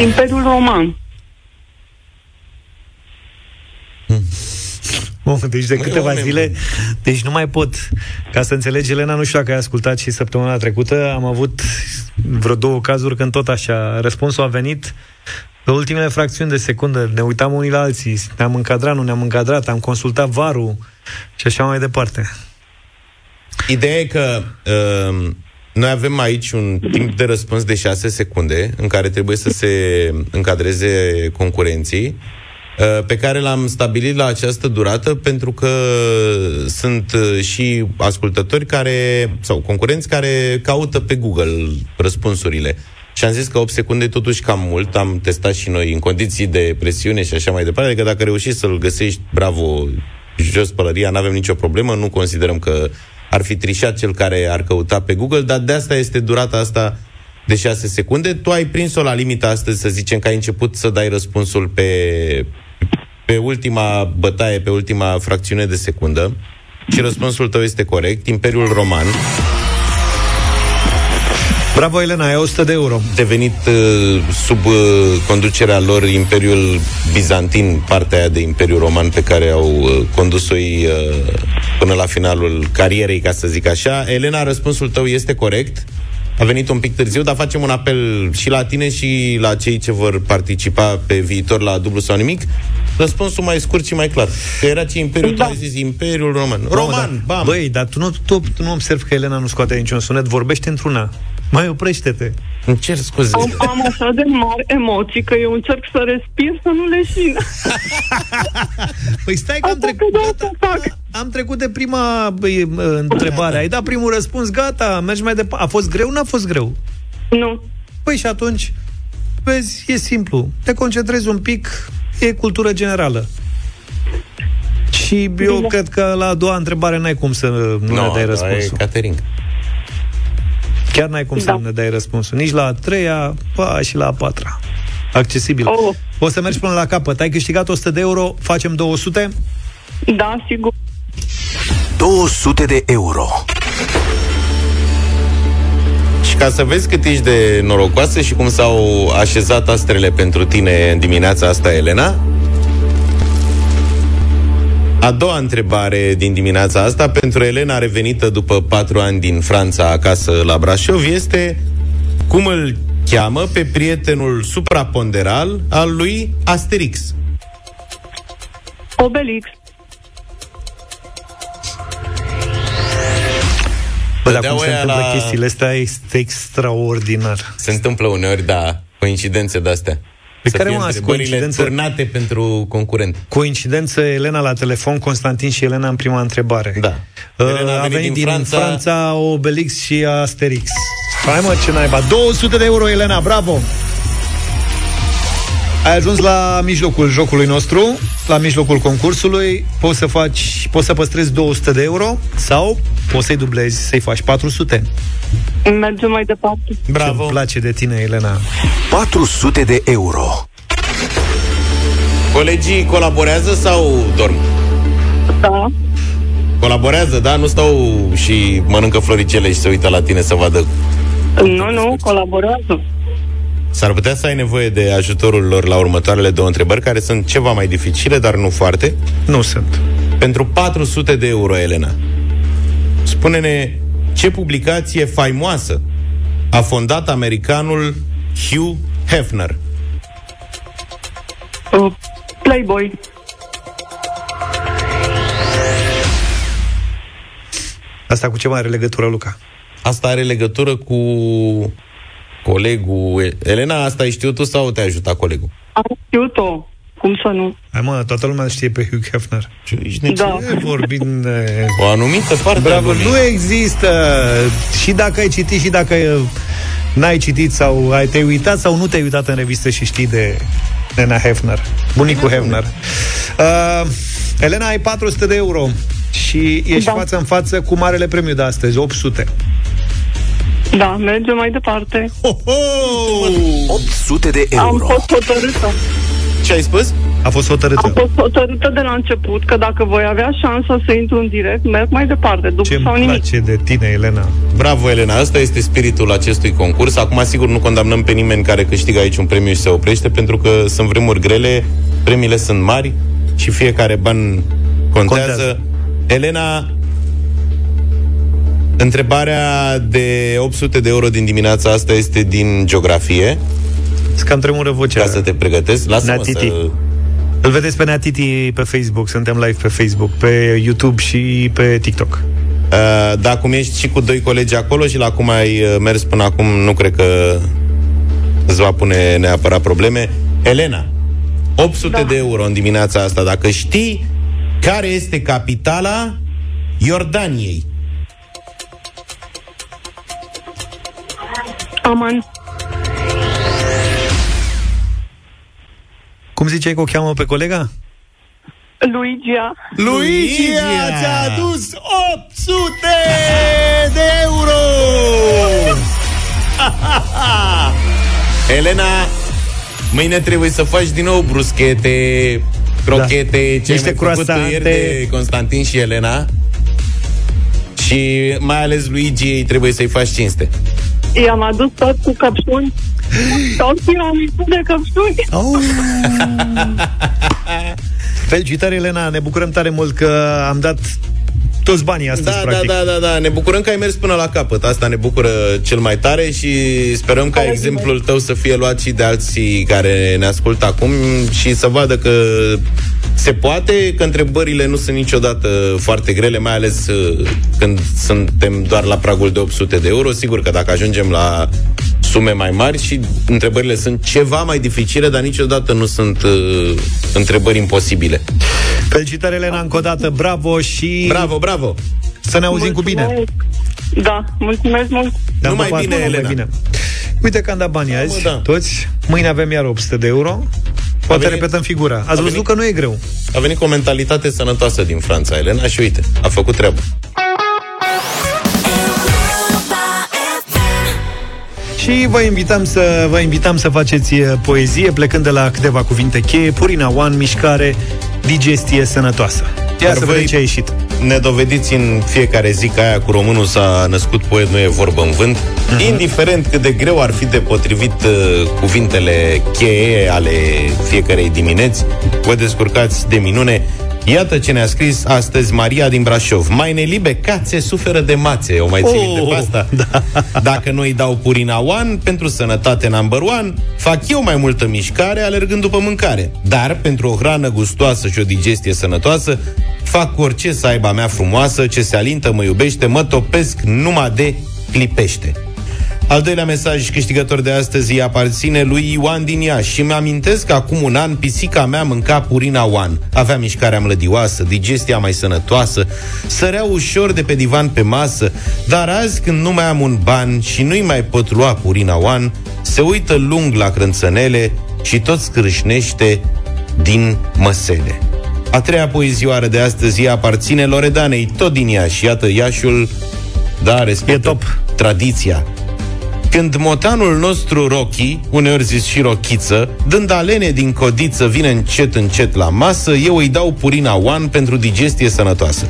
Imperiul Roman. Bun, deci de câteva oameni zile, deci nu mai pot. Ca să înțelegi, Elena, nu știu dacă ai ascultat și săptămâna trecută, am avut vreo două cazuri când tot așa, răspunsul a venit pe ultimele fracțiuni de secundă, ne uitam unii la alții, ne-am încadrat, nu ne-am încadrat, am consultat varul și așa mai departe. Ideea e că uh, noi avem aici un timp de răspuns de 6 secunde în care trebuie să se încadreze concurenții uh, pe care l-am stabilit la această durată pentru că sunt uh, și ascultători care sau concurenți care caută pe Google răspunsurile. Și am zis că 8 secunde e totuși cam mult, am testat și noi în condiții de presiune și așa mai departe, adică dacă reușești să-l găsești, bravo, jos pălăria, nu avem nicio problemă, nu considerăm că ar fi trișat cel care ar căuta pe Google, dar de asta este durata asta de 6 secunde. Tu ai prins-o la limită astăzi, să zicem că ai început să dai răspunsul pe, pe ultima bătaie, pe ultima fracțiune de secundă și răspunsul tău este corect. Imperiul Roman. Bravo, Elena, ai 100 de euro. Devenit uh, sub uh, conducerea lor Imperiul Bizantin, partea aia de Imperiul Roman pe care au uh, condus-o ei uh, până la finalul carierei, ca să zic așa. Elena, răspunsul tău este corect. A venit un pic târziu, dar facem un apel și la tine și la cei ce vor participa pe viitor la dublu sau nimic. Răspunsul mai scurt și mai clar. Că era ce Imperiul, da. tu ai zis Imperiul Roman. Roman, da. bam! Băi, dar tu nu, tu, tu nu observi că Elena nu scoate niciun sunet, vorbește într-una. Mai oprește-te. Îmi cer scuze. Am, am așa de mari emoții că eu încerc să respir să nu leșin. Păi stai că am trecut, gata, am trecut de prima băi, întrebare. Ai dat primul răspuns, gata, mergi mai departe. A fost greu, n-a fost greu? Nu. Păi și atunci, vezi, e simplu. Te concentrezi un pic, e cultură generală. Și eu Bine. cred că la a doua întrebare n-ai cum să nu No, ne dai da, răspunsul. e Catering. Chiar n-ai cum Da. să ne dai răspunsul. Nici la a treia, pa, și la a patra. Accesibil. Oh. O să mergi până la capăt. Ai câștigat 100 de euro, facem 200? Da, sigur. 200 de euro. Și ca să vezi cât ești de norocoasă și cum s-au așezat astrele pentru tine în dimineața asta, Elena, a doua întrebare din dimineața asta pentru Elena revenită după patru ani din Franța acasă la Brașov este cum îl cheamă pe prietenul supraponderal al lui Asterix. Obelix. Bă, dar Dădeau cum se ăia întâmplă la- chestiile astea este extraordinar. Se întâmplă uneori, da, coincidențe de-astea. Pe Să care, fie mă, azi întrebările coincidență? turnate pentru concurent. Coincidență, Elena la telefon, Constantin și Elena în prima întrebare. Da. Uh, Elena a venit din Franța... Franța Obelix și Asterix. Hai mă, ce naiba. 200 de euro, Elena, bravo! Ai ajuns la mijlocul jocului nostru, la mijlocul concursului. Poți să faci, poți să păstrezi 200 de euro sau poți să-i dublezi, să-i faci 400. Mergem mai departe. Bravo! Ce-mi place de tine, Elena. 400 de euro. Colegii colaborează sau dorm? Da. Colaborează, da? Nu stau și mănâncă floricele și se uită la tine să vadă. Nu, nu, colaborează. S-ar putea să ai nevoie de ajutorul lor la următoarele două întrebări, care sunt ceva mai dificile, dar nu foarte. Nu sunt. Pentru 400 de euro, Elena, spune-ne ce publicație faimoasă a fondat americanul Hugh Hefner. Uh, Playboy. Asta cu ce mai are legătură, Luca? Asta are legătură cu colegul... Elena, asta ai știut tu sau te-a ajutat colegul? Am știut-o. Cum să nu? Hai mă, toată lumea știe pe Hugh Hefner. Da. Ce vorbim de... O anumită parte a Bravo, lumii. nu există. Și dacă ai citit, și dacă uh, n-ai citit sau ai te-ai uitat sau nu te-ai uitat în revistă și știi de Nena Hefner, bunicul Hefner. Uh, Elena, ai 400 de euro și ești Da. față în față cu marele premiu de astăzi, 800. Da, mergem mai departe. Ho, ho! 800 de Am euro. fost hotărâtă. Ce ai spus? A fost Am hotărâtă. fost hotărâtă de la început că dacă voi avea șansa să intru în direct, merg mai departe, după Ce-mi sau nimic. place de tine, Elena. Bravo, Elena, asta este spiritul acestui concurs. Acum, sigur, nu condamnăm pe nimeni care câștigă aici un premiu și se oprește, pentru că sunt vremuri grele, premiile sunt mari și fiecare ban contează. Contează. Elena, întrebarea de 800 de euro din dimineața asta este din geografie. Îți cam tremură vocea. Ca să te pregătesc. Lasă-mă Neatiti. să... Îl vedeți pe Neatiti pe Facebook, suntem live pe Facebook, pe YouTube și pe TikTok. Uh, da, cum ești și cu doi colegi acolo și la cum ai uh, mers până acum, nu cred că îți va pune neapărat probleme. Elena, 800 da. de euro în dimineața asta. Dacă știi care este capitala Iordaniei. Aman. Cum ziceai că o cheamă pe colega? Luigia. Luigia ți-a adus 800 de euro! Elena, mâine trebuie să faci din nou bruschete, crochete, Da. ce ai Niște mai făcut croissante. ieri de Constantin și Elena. Și mai ales Luigi trebuie să-i faci cinste. I-am adus tot cu căpșuni. Tot tiramisu de căpșuni. Oh. Felicitări, Elena, ne bucurăm tare mult că am dat toți banii astăzi, Da, da, practic. da, da, da. Ne bucurăm că ai mers până la capăt. Asta ne bucură cel mai tare și sperăm ca exemplul tău să fie luat și de alții care ne ascultă acum și să vadă că se poate, că întrebările nu sunt niciodată foarte grele, mai ales uh, când suntem doar la pragul de 800 de euro. Sigur că dacă ajungem la sume mai mari și întrebările sunt ceva mai dificile, dar niciodată nu sunt uh, întrebări imposibile. Felicitări, Elena, încă o dată, bravo și... Bravo, bravo! Să ne auzim cu bine. Da, mulțumesc mult. Ne-am Numai pupat, bine, numai Elena. Bine. Uite că am dat banii azi, da. toți. Mâine avem iar 800 de euro. Poate venit- repetăm figura. Ați văzut venit- că nu e greu. A venit cu o mentalitate sănătoasă din Franța, Elena, și uite, a făcut treabă. Și vă invităm să vă invităm să faceți uh, poezie plecând de la câteva cuvinte cheie, Purina One, mișcare, digestie sănătoasă. Ia Iar să voi- vedem ce a ieșit. Ne dovediți în fiecare zi că aia cu românul s-a născut poet, nu e vorbă în vânt. Mhm. Indiferent cât de greu ar fi de potrivit uh, cuvintele cheie ale fiecarei dimineți, vă descurcați de minune. Iată ce ne-a scris astăzi Maria din Brașov. Mai nelibe cațe suferă de mațe. O mai ții Oh, minte pe asta? Da. Dacă nu îi dau Purina One, pentru sănătate number one, fac eu mai multă mișcare alergând după mâncare. Dar, pentru o hrană gustoasă și o digestie sănătoasă, fac orice să aibă a mea frumoasă, ce se alintă, mă iubește, mă topesc numai de clipește. Al doilea mesaj câștigător de astăzi îi aparține lui Ioan din Iași și mi-amintesc că acum un an pisica mea mânca Purina One. Avea mișcarea mlădioasă, digestia mai sănătoasă, sărea ușor de pe divan pe masă, dar azi când nu mai am un ban și nu-i mai pot lua Purina One, se uită lung la crânțănele și tot scrâșnește din măsele. A treia poezioară de astăzi îi aparține Loredanei, tot din Iași. Iată, Iașiul, da, respectă E top. tradiția. Când motanul nostru Rocky, uneori zis și rochiță, dând alene din codiță, vine încet încet la masă, eu îi dau Purina One pentru digestie sănătoasă.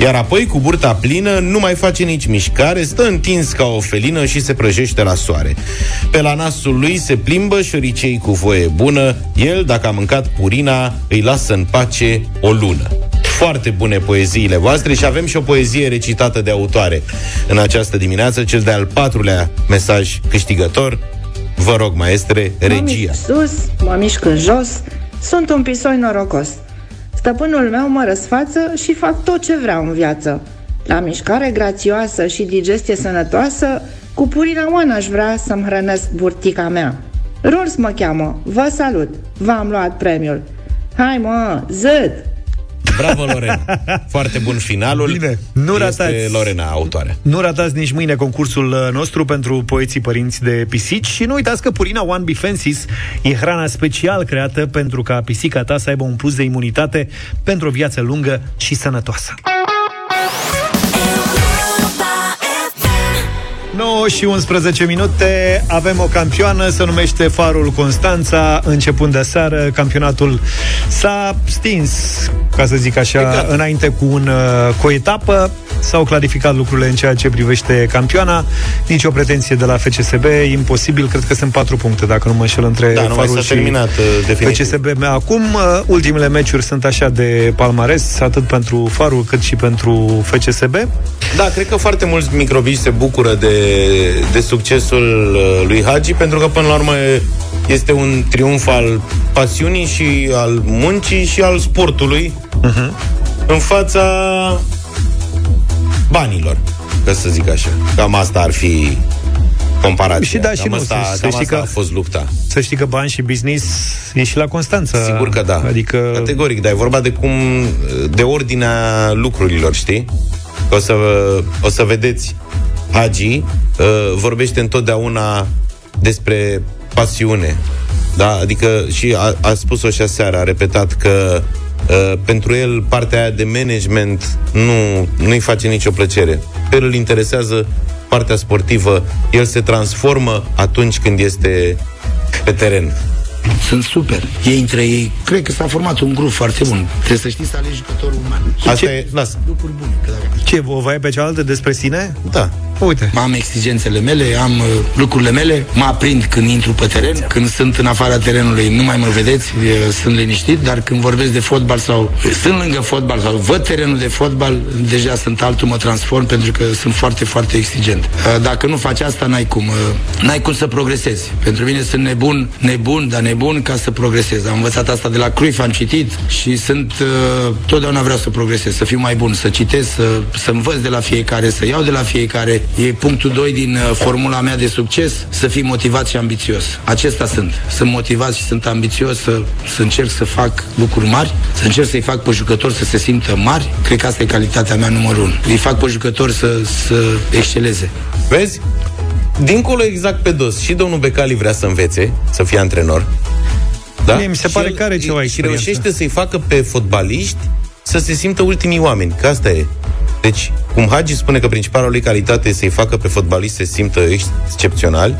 Iar apoi, cu burta plină, nu mai face nici mișcare, stă întins ca o felină și se prăjește la soare. Pe la nasul lui se plimbă șoricei cu voie bună, el, dacă a mâncat Purina, îi lasă în pace o lună. Foarte bune poeziile voastre și avem și o poezie recitată de autoare în această dimineață, cel de-al patrulea mesaj câștigător. Vă rog, maestre, Mă regia. mișc sus, mă mișc în jos, sunt un pisoi norocos. Stăpânul meu mă răsfață și fac tot ce vreau în viață. La mișcare grațioasă și digestie sănătoasă, cu purina oană aș vrea să-mi hrănesc burtica mea. Ruls mă cheamă, vă salut, v-am luat premiul. Hai mă, zât! Bravo, Lorena! Foarte bun finalul. Bine, nu este ratați. Lorena, autoare. Nu ratați nici mâine concursul uh, nostru pentru poeții părinți de pisici și nu uitați că Purina One Bifensis e hrana special creată pentru ca pisica ta să aibă un plus de imunitate pentru o viață lungă și sănătoasă. 9 și 11 minute Avem o campioană, se numește Farul Constanța Începând de seară, campionatul s-a stins Ca să zic așa, Exact. înainte cu, un, uh, cu o etapă S-au clarificat lucrurile în ceea ce privește campioana. Nici o pretenție de la FCSB Imposibil, cred că sunt 4 puncte Dacă nu mă înșel între Da, nu mai Farul s-a și terminat uh, definitiv. FCSB Acum, uh, ultimele meciuri sunt așa de palmares Atât pentru Farul cât și pentru FCSB Da, cred că foarte mulți microbici se bucură de, de succesul uh, lui Hagi, pentru că până la urmă este un triumf al pasiunii și al muncii și al sportului. Mhm. în fața banilor, ca să zic așa. Cam asta ar fi comparația. Și da, cam și nu, asta, să- să cam știi asta că- a fost lupta. Să știi că bani și business e și la Constanța. Sigur că da. Adică... Categoric, dar e vorba de cum, de ordinea lucrurilor, știi? O să, o să vedeți, Hagi uh, vorbește întotdeauna despre pasiune. Da? Adică și a, a spus-o și aseară, a repetat că uh, pentru el partea aia de management nu, nu-i face nicio plăcere. Pe el îl interesează partea sportivă. El se transformă atunci când este pe teren. Sunt super. Ei între ei, cred că s-a format un grup foarte bun. Trebuie să știi să alegi jucătorul uman. Asta e, lasă. Lucruri bune. Că dacă... Ce, o vai pe cealaltă despre sine? Da. Uite. Am exigențele mele, am uh, lucrurile mele, mă aprind când intru pe teren, când sunt în afara terenului, nu mai mă vedeți, uh, sunt liniștit, dar când vorbesc de fotbal sau uh, sunt lângă fotbal sau văd terenul de fotbal, deja sunt altul, mă transform pentru că sunt foarte, foarte exigent. Uh, Dacă nu faci asta, n-ai cum, uh, n-ai cum să progresezi. Pentru mine sunt nebun, nebun, dar nebun ca să progresez. Am învățat asta de la Cruyff, am citit și sunt, uh, totdeauna vreau să progresez, să fiu mai bun, să citesc, să, să învăț de la fiecare, să iau de la fiecare. E punctul 2 din uh, formula mea de succes, să fii motivat și ambițios. Acesta sunt. Sunt motivat și sunt ambițios să, să încerc să fac lucruri mari, să încerc să-i fac pe jucători să se simtă mari. Cred că asta e calitatea mea numărul 1. Îi fac pe jucători să, să exceleze. Vezi? Dincolo exact pe dos. Și domnul Becali vrea să învețe, să fie antrenor. Da? Mie mi se pare Și că are el- ceva Și experiență. reușește să-i facă pe fotbaliști să se simtă ultimii oameni, că asta e. Deci, cum Hagi spune că principala lui calitate e să-i facă pe fotbaliști să se simtă excepționali,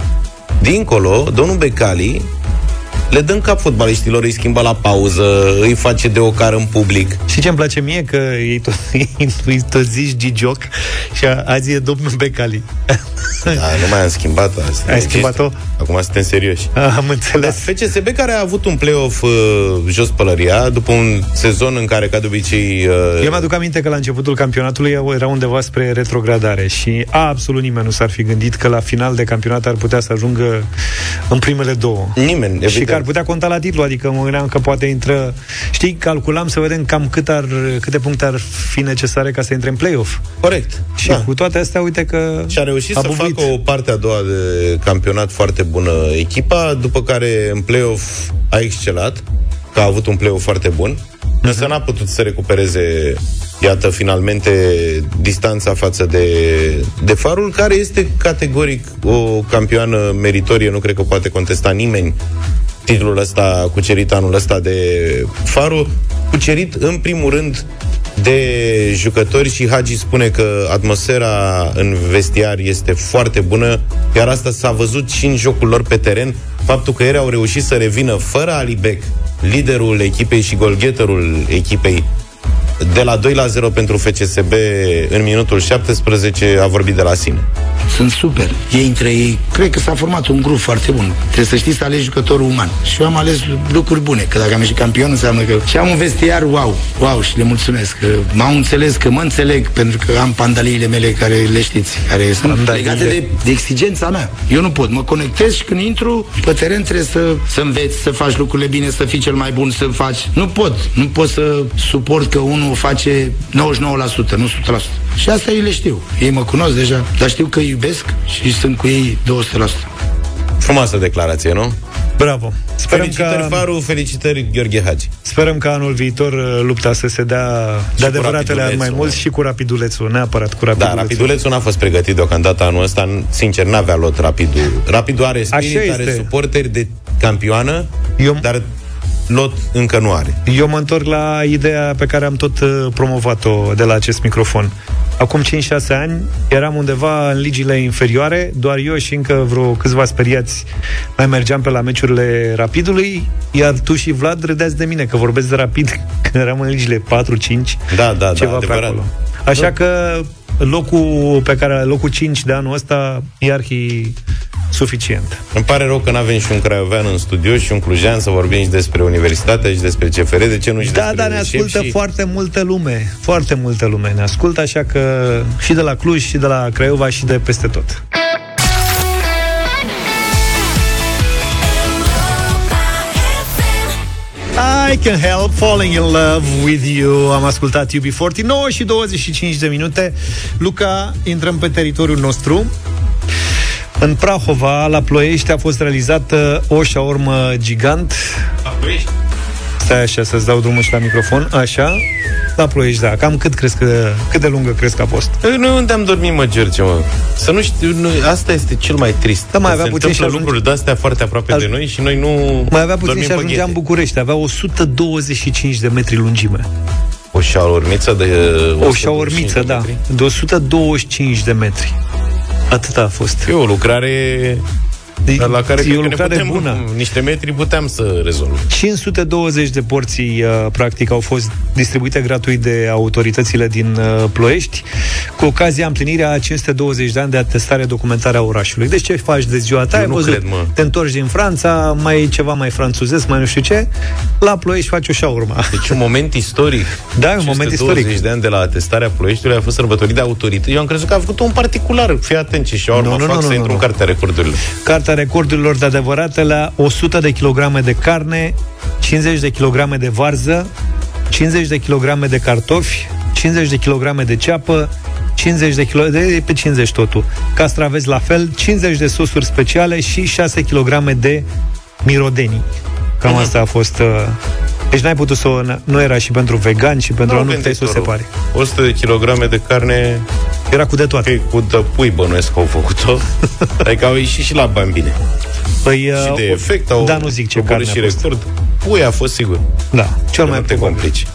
dincolo, domnul Becali le dă în cap fotbaliștilor, îi schimbă la pauză, îi face de ocar în public. Și ce îmi place mie că ei tot, îi tot zici Gigioc și a- azi e domnul Becali. Da, nu mai am schimbat asta. Ai schimbat-o? Acum suntem serioși. Am înțeles. Da, FCSB care a avut un play-off uh, jos pălăria după un sezon în care, ca de obicei... Uh, Eu mi-aduc aminte că la începutul campionatului era undeva spre retrogradare și absolut nimeni nu s-ar fi gândit că la final de campionat ar putea să ajungă în primele două. Nimeni, evident. Și că ar putea conta la titlu, adică mă gândeam că poate intră... Știi, calculam să vedem cam cât ar, câte puncte ar fi necesare ca să intre în play-off. Corect. Și Da. cu toate astea, uite că Și a reușit a să bubuit. facă o parte a doua de campionat foarte bună echipa, după care în play-off a excelat, că a avut un play-off foarte bun, însă n-a putut să recupereze, iată, finalmente distanța față de, de Farul, care este categoric o campioană meritorie, nu cred că poate contesta nimeni titlul ăsta cucerit anul ăsta de Faru, cucerit în primul rând de jucători și Hagi spune că atmosfera în vestiar este foarte bună, iar asta s-a văzut și în jocul lor pe teren, faptul că ei au reușit să revină fără Alibec, liderul echipei și golgheterul echipei, de la 2 la 0 pentru FCSB în minutul 17 a vorbit de la sine. Sunt super. Ei între ei, cred că s-a format un grup foarte bun. Trebuie să știți să alegi jucătorul uman. Și eu am ales lucruri bune, că dacă am ieșit campion înseamnă că... Și am un vestiar wow, wow și le mulțumesc. Că m-au înțeles, că mă înțeleg, pentru că am pandaliile mele care le știți, care sunt Pandaliile. legate de, de exigența mea. Eu nu pot, mă conectez și când intru pe teren trebuie să, să înveți, să faci lucrurile bine, să fii cel mai bun, să faci... Nu pot, nu pot să suport că unul face 99%, nu 100%. Și asta ei le știu. Ei mă cunosc deja, dar știu că îi iubesc și sunt cu ei 200%. Frumoasă declarație, nu? Bravo. Sperăm felicitări că, Faru, felicitări Gheorghe Hagi. sperăm că anul viitor uh, lupta să se dea de cu adevăratele ani mai Rapidulețul, mulți și cu rapidulețul, neapărat cu rapidulețul. Da, Rapidulețul n-a fost pregătit deocamdată anul ăsta, sincer, n-avea lot Rapidul. Rapidul are spirit, Așa are este. suporteri de campioană, Eu- dar lot încă nu are. Eu mă întorc la ideea pe care am tot uh, promovat-o de la acest microfon. Acum 5-6 ani eram undeva în ligile inferioare, doar eu și încă vreo câțiva speriați mai mergeam pe la meciurile Rapidului, iar tu și Vlad râdeați de mine că vorbesc de Rapid când eram în ligile 4-5, Da, da, ceva da, pe adevărat. acolo. Așa că locul pe care locul 5 de anul ăsta e arhi suficient. Îmi pare rău că n-avem și un craiovean în studio și un clujean să vorbim și despre universitate și despre CFR, de ce nu și Da, despre dar ne șef ascultă și... foarte multă lume. Foarte multă lume ne ascultă, așa că și de la Cluj, și de la Craiova, și de peste tot. I can help falling in love with you Am ascultat UB40 și 25 de minute Luca, intrăm pe teritoriul nostru În Prahova, la Ploiești A fost realizată o șaormă gigant. Stai așa să-ți dau drumul și la microfon. Așa, la Ploiești, da. Cam cât crezi că, cât de lungă crezi că a fost? Ei, Noi unde am dormit, mă, George, mă? Să nu știu, nu, asta este cel mai trist. Da, mai Că avea se puțin și întâmplă ajunge- lucruri de-astea foarte aproape de noi și noi nu Mai avea puțin dormim și pe ajungea ghete. în București. Avea 125 de metri lungime. O șaurmiță de... O șaormiță, da. De 125 de metri Atât a fost. E o lucrare Dar la care e cred o că ne lucrare putem, bună. niște metri puteam să rezolvăm. 520 de porții, uh, practic, au fost distribuite gratuit de autoritățile din uh, Ploiești, cu ocazia împlinirea a 520 de ani de atestare documentare a orașului. Deci ce faci de ziua ta? Eu Ai nu văzut, cred, mă. te întorci din Franța, mai ceva mai franțuzesc, mai nu știu ce, la Ploiești faci o șaurma. Deci un moment istoric. Da, e un moment 520 istoric. de ani de la atestarea Ploieștiului a fost sărbătorit de autorități. Eu am crezut că a făcut un particular. Fii atent ce și Nu, nu, fac nu, să nu, intru nu. în cartea recordurilor. Cartea recordurilor de adevărate la 100 de kilograme de carne, 50 de kilograme de varză, 50 de kilograme de cartofi, 50 de kilograme de ceapă, 50 de kg, de pe 50 totul. Castraveți la fel, 50 de sosuri speciale și 6 kg de mirodenii. Cam asta a fost... Uh... Deci n-ai putut să o... Nu era și pentru vegan și pentru nu, nu puteai să o separe. 100 de kilograme de carne Era cu de toate. Că cu de pui bănuiesc că au făcut-o. adică au ieșit și la bani bine. Păi, și uh, de efect au da, nu zic ce coborât carne și a fost. record. Pui a fost sigur. Da, cel Că mai nu te probabil. complici.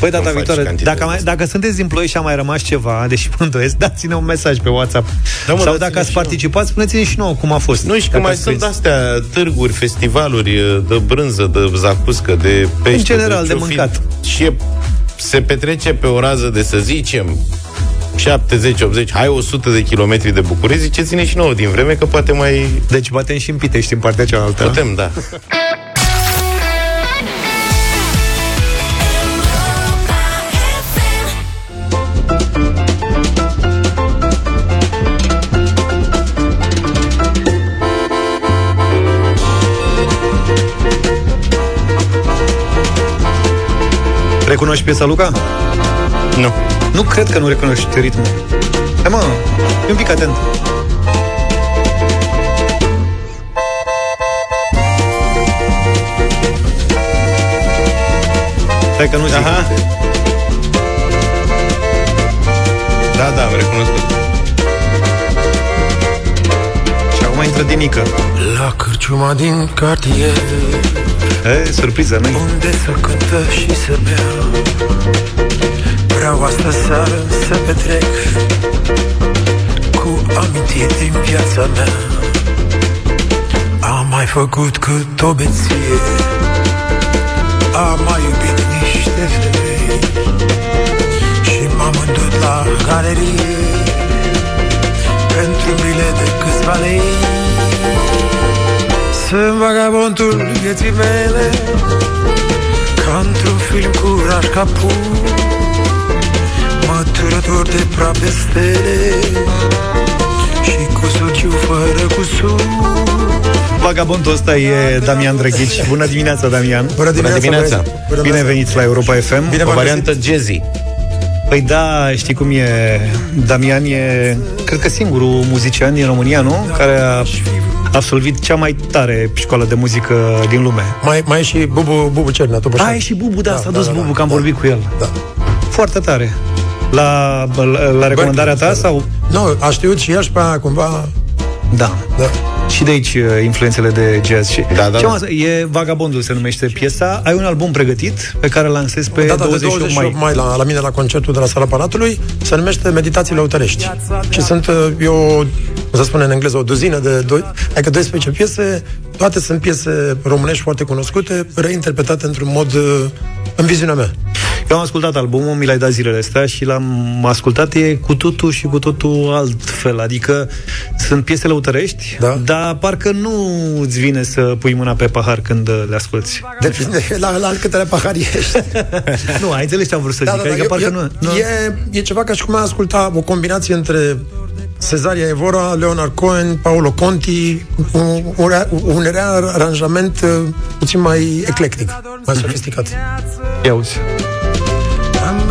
Păi data faci viitoare, cantități dacă, mai, dacă sunteți din Ploiești și a mai rămas ceva, deși mă îndoiesc, dați-ne un mesaj pe WhatsApp. Da, mă, Sau dați-ne dacă ați și participat, spuneți-ne și nouă cum a fost. Nu, și că Dacă mai ați sunt prins. astea târguri, festivaluri de brânză, de zacuscă, de pește. În general, de ce-o fi. mâncat. Și e, se petrece pe o rază de, să zicem, 70-80, hai 100 de kilometri de bucurie, ziceți-ne și nouă din vreme că poate mai... Deci batem și în Pitești, în partea cealaltă. Putem, da. Recunoști piesa Luca? Nu. Nu cred că nu recunoști ritmul. Hai mă, e un pic atent. Stai că nu zic. Aha. Da, da, am recunoscut. Și acum intră Dinică. La cârciuma din cartier E, surpriză, nu Unde să cântă și să bea Vreau astă seară să petrec Cu amintiri din viața mea. Am mai făcut cât o beție Am mai iubit niște femei Și m-am îndut la galerie Pentru bile de câțiva lei. Sunt vagabondul vieții mele Ca într-un film cu Raș Capu Măturător de praf de stele Și cu suciu fără cusur Vagabondul ăsta e Damian Drăghici. Bună dimineața, Damian. Bună dimineața, dimineața. băieți. Bună Bine dimineața. venit la Europa FM. Bine O v-am variantă jazzy. Păi da, știi cum e Damian e, cred că singurul muzician din România, nu? Care a absolvit cea mai tare școală de muzică din lume. Mai, mai e și Bubu, Bubu Cernea, tot A, e și Bubu, da, Da, s-a da, dus da, Bubu, da, că am da. vorbit cu el. Da. Foarte tare. La, la, la recomandarea ta sau? Nu, a știut și el și pe aia cumva Da. Da. Și de aici uh, influențele de jazz. Și Da, da, Ce da. mă, e Vagabondul se numește piesa. Ai un album pregătit pe care îl lansezi pe data 28, de 28 mai, mai la, la mine la concertul de la Sala Palatului se numește Meditații Lăutărești. Și sunt, uh, eu, cum să spune în engleză, o duzină de, doi, adică 12 piese, toate sunt piese românești foarte cunoscute, reinterpretate într-un mod, uh, în viziunea mea. Eu am ascultat albumul, mi l-ai dat zilele astea și l-am ascultat, e cu totul și cu totul altfel. Adică sunt piese lăutărești, Da. dar parcă nu îți vine să pui mâna pe pahar când uh, le asculti. Depinde la, la câtele pahari ești. nu, ai înțeles ce am vrut să zic. adică eu- parcă e, nu, nu... E, e ceva ca și cum ai asculta o combinație între Cezaria Evora, Leonard Cohen, Paolo Conti, un, un, rea- un rea- aranjament uh, puțin mai eclectic, mai sofisticat. Ia uzi.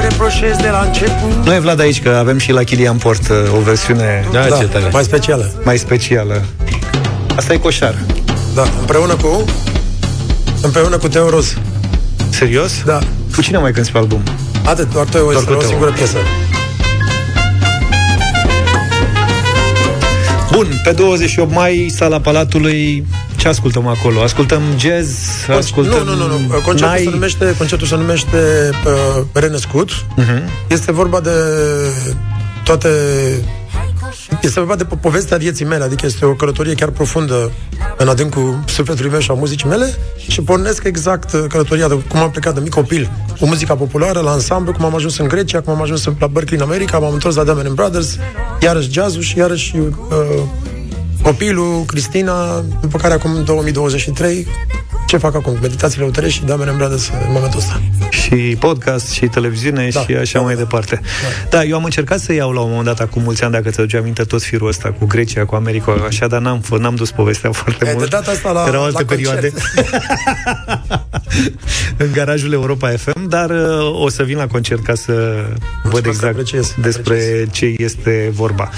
Îmi reproșez de la început Nu e Vlad aici, că avem și la Chilian Port uh, o versiune Da, ce tare. mai specială. mai specială. Asta e coșar. Da, împreună cu împreună cu Teo Ros. Serios? Da. Cu cine mai cânti pe album? Atât, doar Teo Doar este cu o Teo. singură piesă. Bun, pe 28 mai, sala Palatului, ce ascultăm acolo? Ascultăm jazz, ascultăm Nu, nu, nu, nu. Concertul Nai? se numește, concertul se numește uh, Renăscut. Mhm. Este vorba de toate este vorba de po- povestea vieții mele, adică este o călătorie chiar profundă în adâncul sufletului meu și a muzicii mele și pornesc exact uh, călătoria de cum am plecat de mic copil cu muzica populară, la ansamblu, cum am ajuns în Grecia, cum am ajuns la Berkeley în America, m-am întors la Diamond Brothers, iarăși jazzul și iarăși uh, copilul, Cristina, după care acum în 2023 ce fac acum? Meditațiile lăutărești și Diamond Brothers în momentul ăsta. și podcast și televiziune Da, și așa mai departe. Da. eu am încercat să iau la un moment dat, acum mulți ani, dacă ți aduce aminte, tot firul ăsta cu Grecia, cu America, așa, dar n-am, fă- n-am dus povestea foarte E, mult. de data asta la, Erau alte la concert. perioade în garajul Europa FM, dar uh, o să vin la concert ca să văd exact apreciez, despre ce este vorba.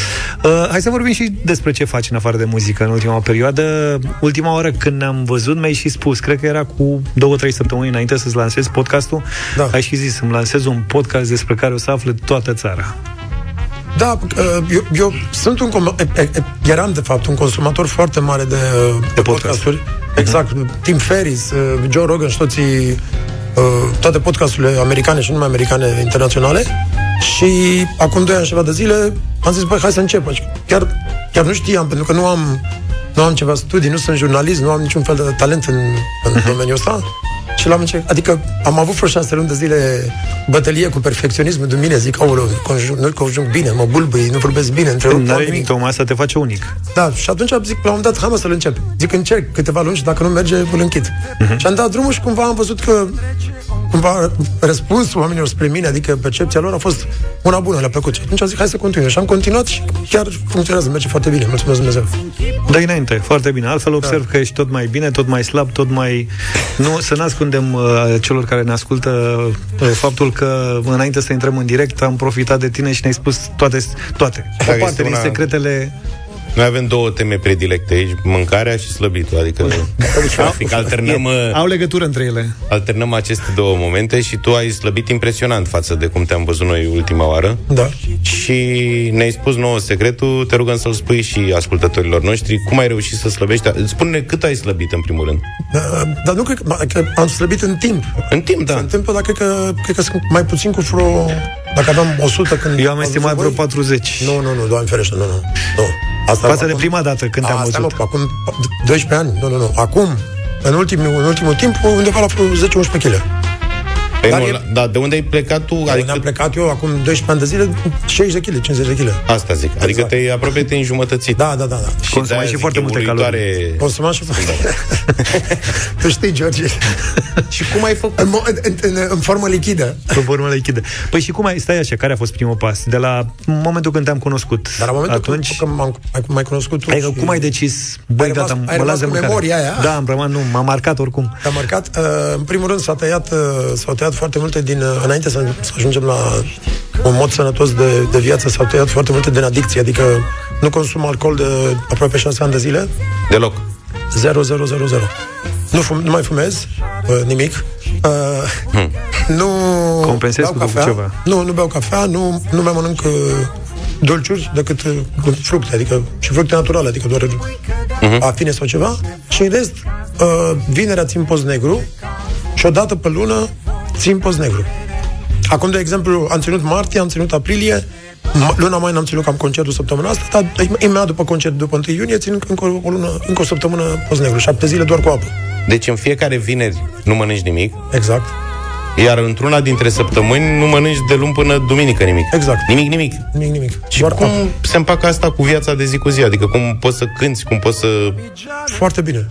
Uh, hai să vorbim și despre ce faci în afară de muzică în ultima perioadă. Ultima oară când ne-am văzut, mi-ai și spus, cred că era cu două, trei săptămâni înainte să-ți lansezi podcastul, Da. ai și zis, îmi lansez un podcast despre care o să afle toată țara. Da, uh, eu, eu sunt un... com- e- e- e- eram, de fapt, un consumator foarte mare de, uh, de podcasturi. Exact. Tim Ferris, uh, Joe Rogan și toții, uh, toate podcasturile americane și numai americane internaționale. Și acum doi ani și ceva de zile am zis, băi, hai să încep. Și Chiar, chiar nu știam, pentru că nu am, nu am ceva studii, nu sunt jurnalist, nu am niciun fel de talent în, în domeniul ăsta. Și l-am încercat, adică am avut vreo șase luni de zile bătălie cu perfecționismul de mine, zic, aoleu, conjung, nu conjung bine, mă bulbâi, nu vorbesc bine, întrerup Nu are oamenii. nimic, tocmai asta te face unic. Da, și atunci am zic, la un moment dat, hai mă să-l încep. Zic, încerc câteva luni și dacă nu merge, îl închid. Mhm. Și am dat drumul și cumva am văzut că cumva răspunsul oamenilor spre mine, adică percepția lor a fost una bună, le-a plăcut. Și atunci am zis, hai să continui. Și am continuat și chiar funcționează, merge foarte bine. Mulțumesc Dumnezeu. dă înainte, foarte bine. Altfel observ că ești tot mai bine, tot mai slab, tot mai... Nu, să ne ascundem uh, celor care ne ascultă uh, faptul că înainte să intrăm în direct am profitat de tine și ne-ai spus toate, toate. O Care parte este din una- secretele Noi avem două teme predilecte aici, mâncarea și slăbitul, adică trafic, alternăm, uh, au legătură între ele. alternăm aceste două momente și tu ai slăbit impresionant față de cum te-am văzut noi ultima oară. Da. Și ne-ai spus nouă secretul, te rugăm să-l spui și ascultătorilor noștri. Cum ai reușit să slăbești? Spune-ne cât ai slăbit în primul rând. Da, dar nu cred că, că am slăbit în timp. În timp, da. În timp, dar cred că, cred că sunt mai puțin cu vreo... Dacă aveam 100 când... Eu am văzut estimat vreo voi- 40. Nu, nu, nu, doamne ferește, nu, nu. nu. Asta Față de prima dată când te-am A, stai, văzut. Mă, acum 12 ani, nu, nu, nu. Acum, în ultimul, în ultimul timp, undeva la vreo 10-11 kg. Păi Dar nu, e- la- da, de unde ai plecat tu? Adică Adică am plecat eu acum 12 ani de zile, 60 de kg, 50 de kg. Asta zic. Adică Exact. te-ai aproape te înjumătățit. Da, da, da, da. Și Consumați de-aia și zic, foarte e multe uluitoare- Consumam și Tu știi, George. Și cum ai făcut? În, mo- în, în, în formă lichidă. Pe formă lichidă. Păi și cum ai, stai așa, care a fost primul pas? De la momentul când te-am cunoscut. Dar la momentul Atunci, când, când m-am, mai, mai cunoscut tu Adică și cum ai decis, băi, Ai rămas- gata, ai mă rămas las de cu mâncare. memoria aia? Da, am rămas, nu, m-a marcat oricum. Te-a marcat. Uh, în primul rând s-a tăiat, uh, s-au tăiat foarte multe din... Uh, înainte să, să ajungem la un mod sănătos de, de viață, s-au tăiat foarte multe din adicție. Adică nu consum alcool de aproape 6 ani de zile. Deloc. 0, 0, 0, 0. Nu, fum, nu mai fumez uh, nimic. Uh, Nu Compensezi beau cu cafea. ceva. Nu, nu beau cafea, nu, nu mai mănânc uh, dulciuri decât uh, fructe, adică și fructe naturale, adică doar uh-huh. afine sau ceva. Și în rest, uh, vinerea țin post negru și o dată pe lună țin post negru. Acum, de exemplu, am ținut martie, am ținut aprilie, m- luna mai n-am ținut cam concertul săptămâna asta, dar imediat după concert, după 1 iunie, țin încă o, lună, încă o săptămână post negru, șapte zile doar cu apă. Deci în fiecare vineri nu mănânci nimic, Exact. Iar într-una dintre săptămâni nu mănânci de luni până duminică nimic. Exact. Nimic, nimic. Nimic, nimic. Și Doar cum apă. se împacă asta cu viața de zi cu zi? Adică cum poți să cânti, cum poți să... Foarte bine.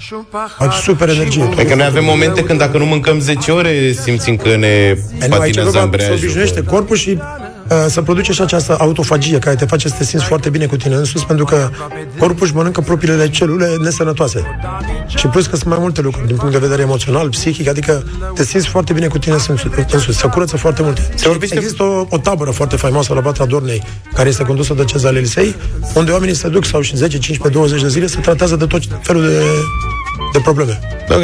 Ai super energie. Adică noi avem momente când dacă nu mâncăm 10 ore simțim că ne E, nu, aici patinează vorba, se ambreiajul. obișnuiește corpul și uh, să produce și această autofagie care te face să te simți foarte bine cu tine însuți, pentru că corpul își mănâncă propriile celule nesănătoase. Și plus că sunt mai multe lucruri, din punct de vedere emoțional, psihic, adică te simți foarte bine cu tine însuți, însuți se curăță foarte multe. Se vorbește... Există o, o tabără foarte faimoasă la Batra Dornei, care este condusă de Cezar Elisei, unde oamenii se duc sau și 10, 15, 20 de zile se tratează de tot felul de, de probleme. Ok,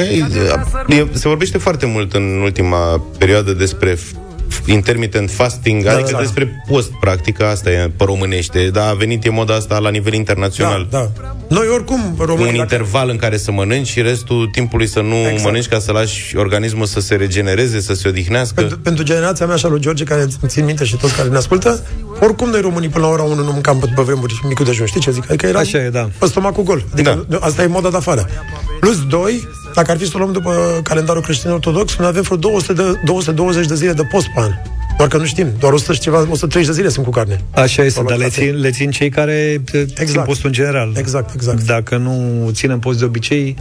e, se vorbește foarte mult în ultima perioadă despre f- intermittent fasting, Da, adică da, da. despre post, practic, asta e pe românește, dar a venit e moda asta la nivel internațional. Da, da. Noi oricum, Cu un românii, dacă... interval în care să mănânci și restul timpului să nu Exact. mănânci ca să lași organismul să se regenereze, să se odihnească. Pentru, pentru generația mea și a lui George, care îmi țin minte și toți care ne ascultă, oricum noi românii până la ora 1 nu mâncam pe, pe vremuri micul dejun, știi ce zic? Adică era Așa e, da. pe stomacul gol. Adică da. asta e moda de afară. Plus 2, dacă ar fi să o luăm după calendarul creștin ortodox, noi avem vreo 200 de, 220 de zile de post pe an. Doar că nu știm, doar 100 și ceva, 130 de zile sunt cu carne. Așa este, Sau dar le lactate. țin, le țin cei care exact. țin postul în general. Exact, exact. Dacă nu ținem post de obicei,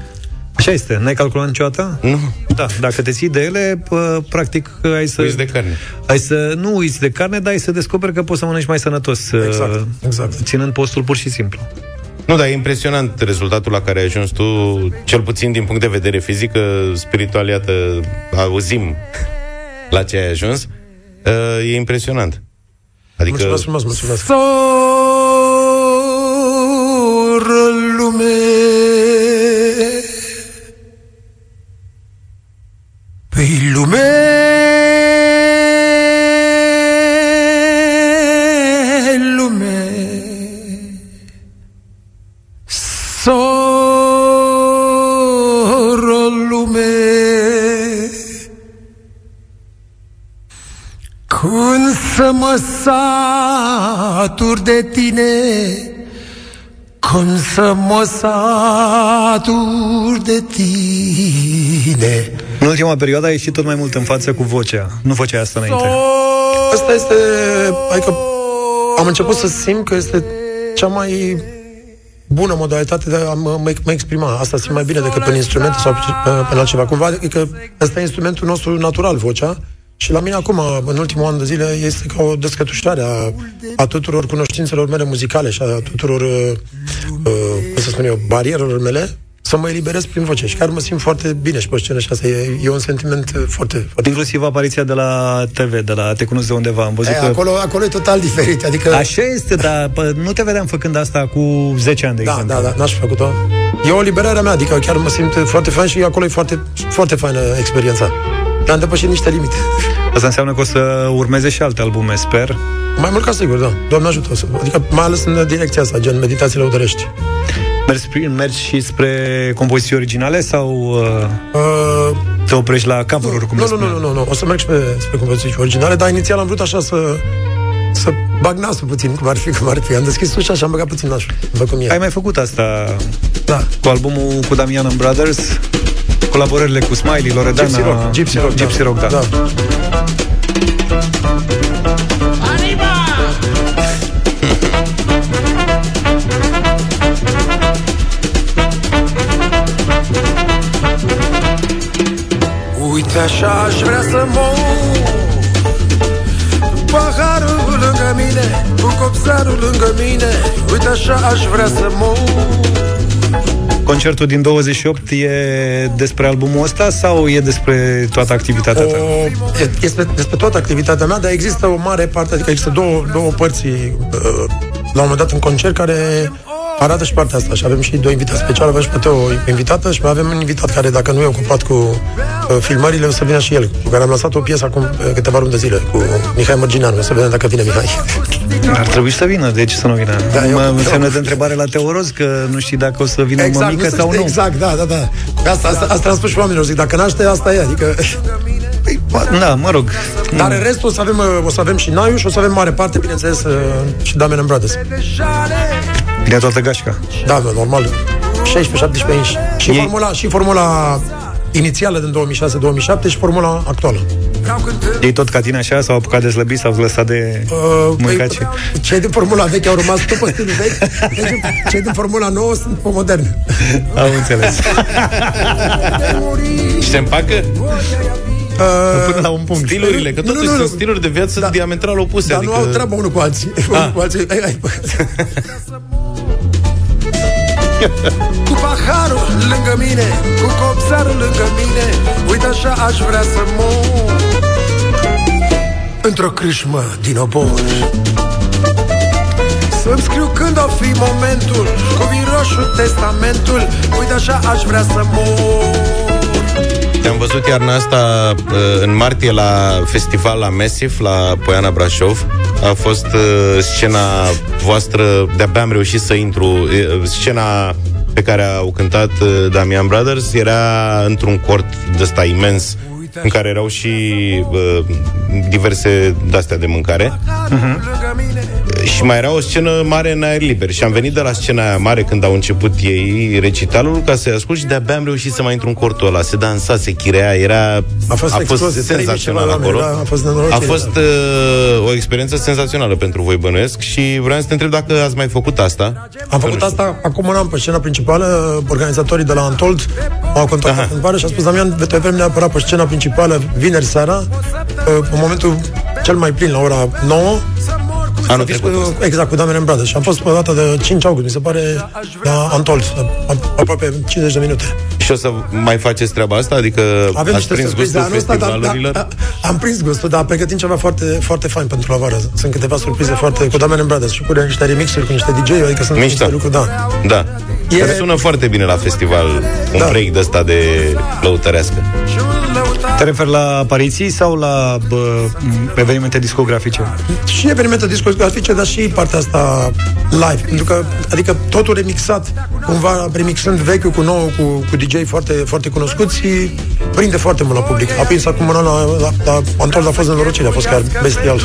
așa este. N-ai calculat niciodată? Nu. Da, dacă te ții de ele, pă, practic ai să... Uiți de carne. Ai să nu uiți de carne, dar ai să descoperi că poți să mănânci mai sănătos. Exact, exact. Ținând postul pur și simplu. Nu, dar e impresionant rezultatul la care ai ajuns tu, cel puțin din punct de vedere fizic, că spiritual, iată, auzim la ce ai ajuns. Uh, E impresionant. Adică... Mulțumesc frumos, mulțumesc. Soră lume Păi lume lume să mă satur de tine Când să mă satur de tine În ultima perioadă ai ieșit tot mai mult în față cu vocea. Nu făceai asta înainte. Asta este... Adică am început să simt că este cea mai bună modalitate de a mă, mă, mă exprima. Asta simt mai bine decât prin instrumente sau pe, pe altceva. Cumva, adică ăsta e instrumentul nostru natural, vocea. Și la mine acum, în ultimul an de zile, este ca o descătușare a, a tuturor cunoștințelor mele muzicale și a tuturor, uh, uh, cum să spun eu, barierelor mele, să mă eliberez prin voce. Și chiar mă simt foarte bine și pe scenă și asta e, e un sentiment uh, foarte, foarte... Inclusiv apariția de la TV, de la Te cunosc de undeva. Am văzut E, că... acolo, acolo e total diferit. Adică... Așa este, dar pă, nu te vedeam făcând asta cu 10 ani, de Da, exemplu. da, da, n-aș fi făcut-o. E o liberare a mea, adică chiar mă simt foarte fain și acolo e foarte, foarte faină experiența. Am depășit niște limite. Asta înseamnă că o să urmeze și alte albume, sper. Mai mult ca sigur, da. Doamne ajută. o să- Adică mai ales în direcția asta, gen meditațiile lăudărești. Mergi, spre- mergi și spre compoziții originale sau uh, Uh, te oprești la cover-uri, cum nu, le nu, nu, spuneam? nu, nu, nu, o să merg și pe, spre compoziții originale, dar inițial am vrut așa să să bag nasul puțin, cum ar fi, cum ar fi. Am deschis ușa și am băgat puțin nasul. Vă cum e. Ai mai făcut asta Da. cu albumul cu Damian and Brothers, colaborările cu Smiley, Loredana... Gypsy Rock, Gypsy Rock, Gypsy da. Rock, da. da. Uite așa aș vrea să mor Paharul lângă mine Cu copzarul lângă mine Uite așa aș vrea să mor Concertul din 28 e despre albumul ăsta sau e despre toată activitatea ta? O, e- este despre toată activitatea mea, dar există o mare parte, adică există două, două părți uh, la un moment dat în concert care arată și partea asta și avem și doi invitați speciali, avem și pe Teo invitată și mai avem un invitat care, dacă nu e ocupat cu uh, filmările, o să vină și el, cu care am lăsat o piesă acum uh, câteva luni de zile, cu Mihai Mărgineanu, o să vedem dacă vine Mihai. Ar trebui să vină, de ce să nu vină? Da, eu- mă eu- semnă de întrebare la Teoroz, că nu știi dacă o să vină Exact, mămică nu se sau știe nu. Exact, da, da, da. Asta, asta, asta am spus și oamenilor, zic, dacă naște, asta e, adică... Da, mă rog. Dar în rest o să avem, uh, o să avem și Naiu și o să avem mare parte, bineînțeles, uh, și Damian and Brothers. Vine toată gașca. Da, da, normal. 16-17 inch. Și formula, și formula inițială din 2006-2007 și formula actuală. Ei tot ca tine așa, s-au apucat de slăbit, s-au lăsat de Uh, mâncat păi, și... cei din formula veche au rămas tot pe stilul vechi, deci cei din formula nouă sunt pe moderne. Am înțeles. Și se împacă? Uh, Până la un punct. Stilurile, că Nu, totuși nu, nu. sunt stiluri de viață Da. diametral opuse. dar adică... nu au treabă unul cu alții. Unul cu alții. Ai, ai, Cu paharul lângă mine Cu copzarul lângă mine Uite așa aș vrea să mor Într-o crâșmă din obor Să-mi scriu când o fi momentul Cu vin roșu testamentul Uite așa aș vrea să mor Te-am văzut iarna asta uh, în martie la festival la Massive, la Poiana Brașov. A fost uh, scena voastră, de-abia am reușit să intru. Uh, scena pe care au cântat uh, Damian Brothers era într-un cort de ăsta imens în care erau și uh, diverse de-astea de mâncare. Uh-huh. Și mai era o scenă mare în aer liber. Și am venit de la scena aia mare când au început ei recitalul ca să-i ascult și de-abia am reușit să mai intru în cortul ăla. Se dansa, se chirea, era... A fost, a fost explozie, senzațional 3000 ceva acolo. oameni, da, a fost a nenorocire. fost uh, o experiență senzațională pentru voi, bănuiesc, și vreau să te întreb dacă ați mai făcut asta. Am făcut asta acum un an pe scena principală. Organizatorii de la Antold m-au contactat în vară și a spus Damian, te avem neapărat pe scena principală vineri seara, în momentul cel mai plin, la ora 9. Anul Să fiți cu, exact, cu Damian Brothers. Și am fost pe data de 5 august, mi se pare, la Antold, a- aproape 50 de minute. Și o să mai faceți treaba asta? Adică Avem ați niște prins surprize gustul anul ăsta, dar, festivalurilor? da, da, am prins gustul, dar pregătim ceva foarte, foarte fain pentru la vară. Sunt câteva surprize foarte cu Damian Brothers și cu niște remixuri, cu niște DJ, adică sunt Mișto. niște lucruri, da. Da. E- Care sună foarte bine la festival un Da. break de ăsta de lăutărească. Te referi la apariții sau la bă, evenimente discografice? și evenimente discografice, dar și partea asta live. Pentru că, adică totul remixat, cumva remixând vechiul cu nou, cu, cu DJ foarte, foarte cunoscuți, prinde foarte mult la public. A prins acum un an la, la, la Antol a fost nenorocire, a fost chiar bestial.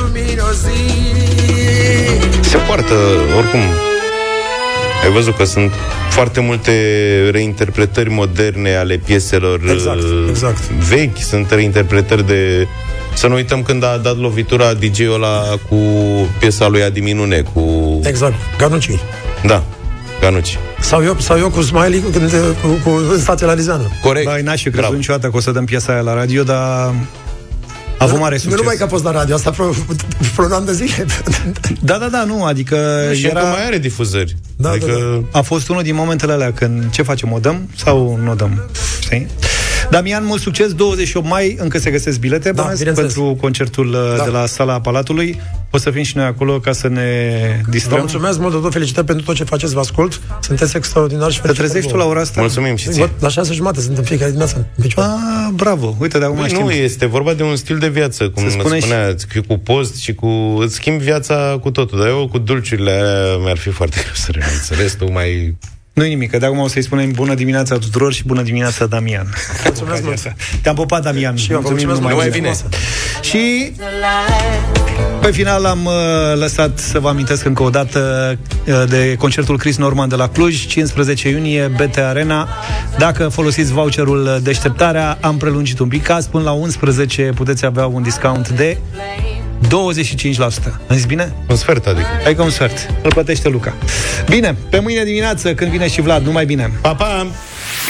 Se poartă, oricum. Ai văzut că sunt foarte multe reinterpretări moderne ale pieselor Exact, uh, exact. vechi, sunt reinterpretări de... Să nu uităm când a dat lovitura DJ-ul ăla cu piesa lui Adi Minune, cu... Exact, Ganucci. Da, Ganuci. Sau eu, sau eu cu Smiley când, cu, cu, în stația la Lizană. Corect. Băi, n-aș fi crezut niciodată că o să dăm piesa aia la radio, dar a avut mare Nu succes. numai că a fost la radio, asta vreo, vreo un an de zile. Da, da, da, nu, adică Și era... încă mai are difuzări. Da, adică... A fost unul din momentele alea când ce facem, o dăm sau nu o dăm? Știi? Damian, mult succes, 28 mai, încă se găsesc bilete, Da, bănuiesc, bineînțeles. pentru concertul Da. da. de la Sala Palatului. O să fim și noi acolo ca să ne Vă distrăm. mulțumesc mult de tot, felicitări pentru tot ce faceți, vă ascult. Sunteți extraordinari și Te trezești tu la ora asta? Mulțumim și ție. La șase jumate sunt în fiecare dimineață în picioare. Ah, bravo, uite, de acum Băi, știm. nu, este vorba de un stil de viață, cum Se Se spune spune spunea, și... cu post și cu... Îți schimbi viața cu totul, dar eu cu dulciurile aia mi-ar fi foarte greu să renunț. Restul mai... Nu-i nimic, că de acum o să-i spunem bună dimineața tuturor și bună dimineața, Damian. Mulțumesc mult. Te-am pupat, Damian. Și eu vă mulțumesc numai mult. bine. Frumoasă. Și pe final am uh, lăsat să vă amintesc încă o dată uh, de concertul Chris Norman de la Cluj, 15 iunie, BT Arena. Dacă folosiți voucherul deșteptarea, am prelungit un pic. Azi până la 11 puteți avea un discount de 25%. Am zis bine? Un sfert, adică. Adică un sfert. Îl plătește Luca. Bine, pe mâine dimineață, când vine și Vlad, numai bine. Pa, pa!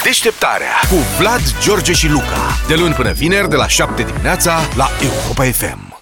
Deșteptarea cu Vlad, George și Luca. De luni până vineri, de la 7 dimineața, la Europa FM.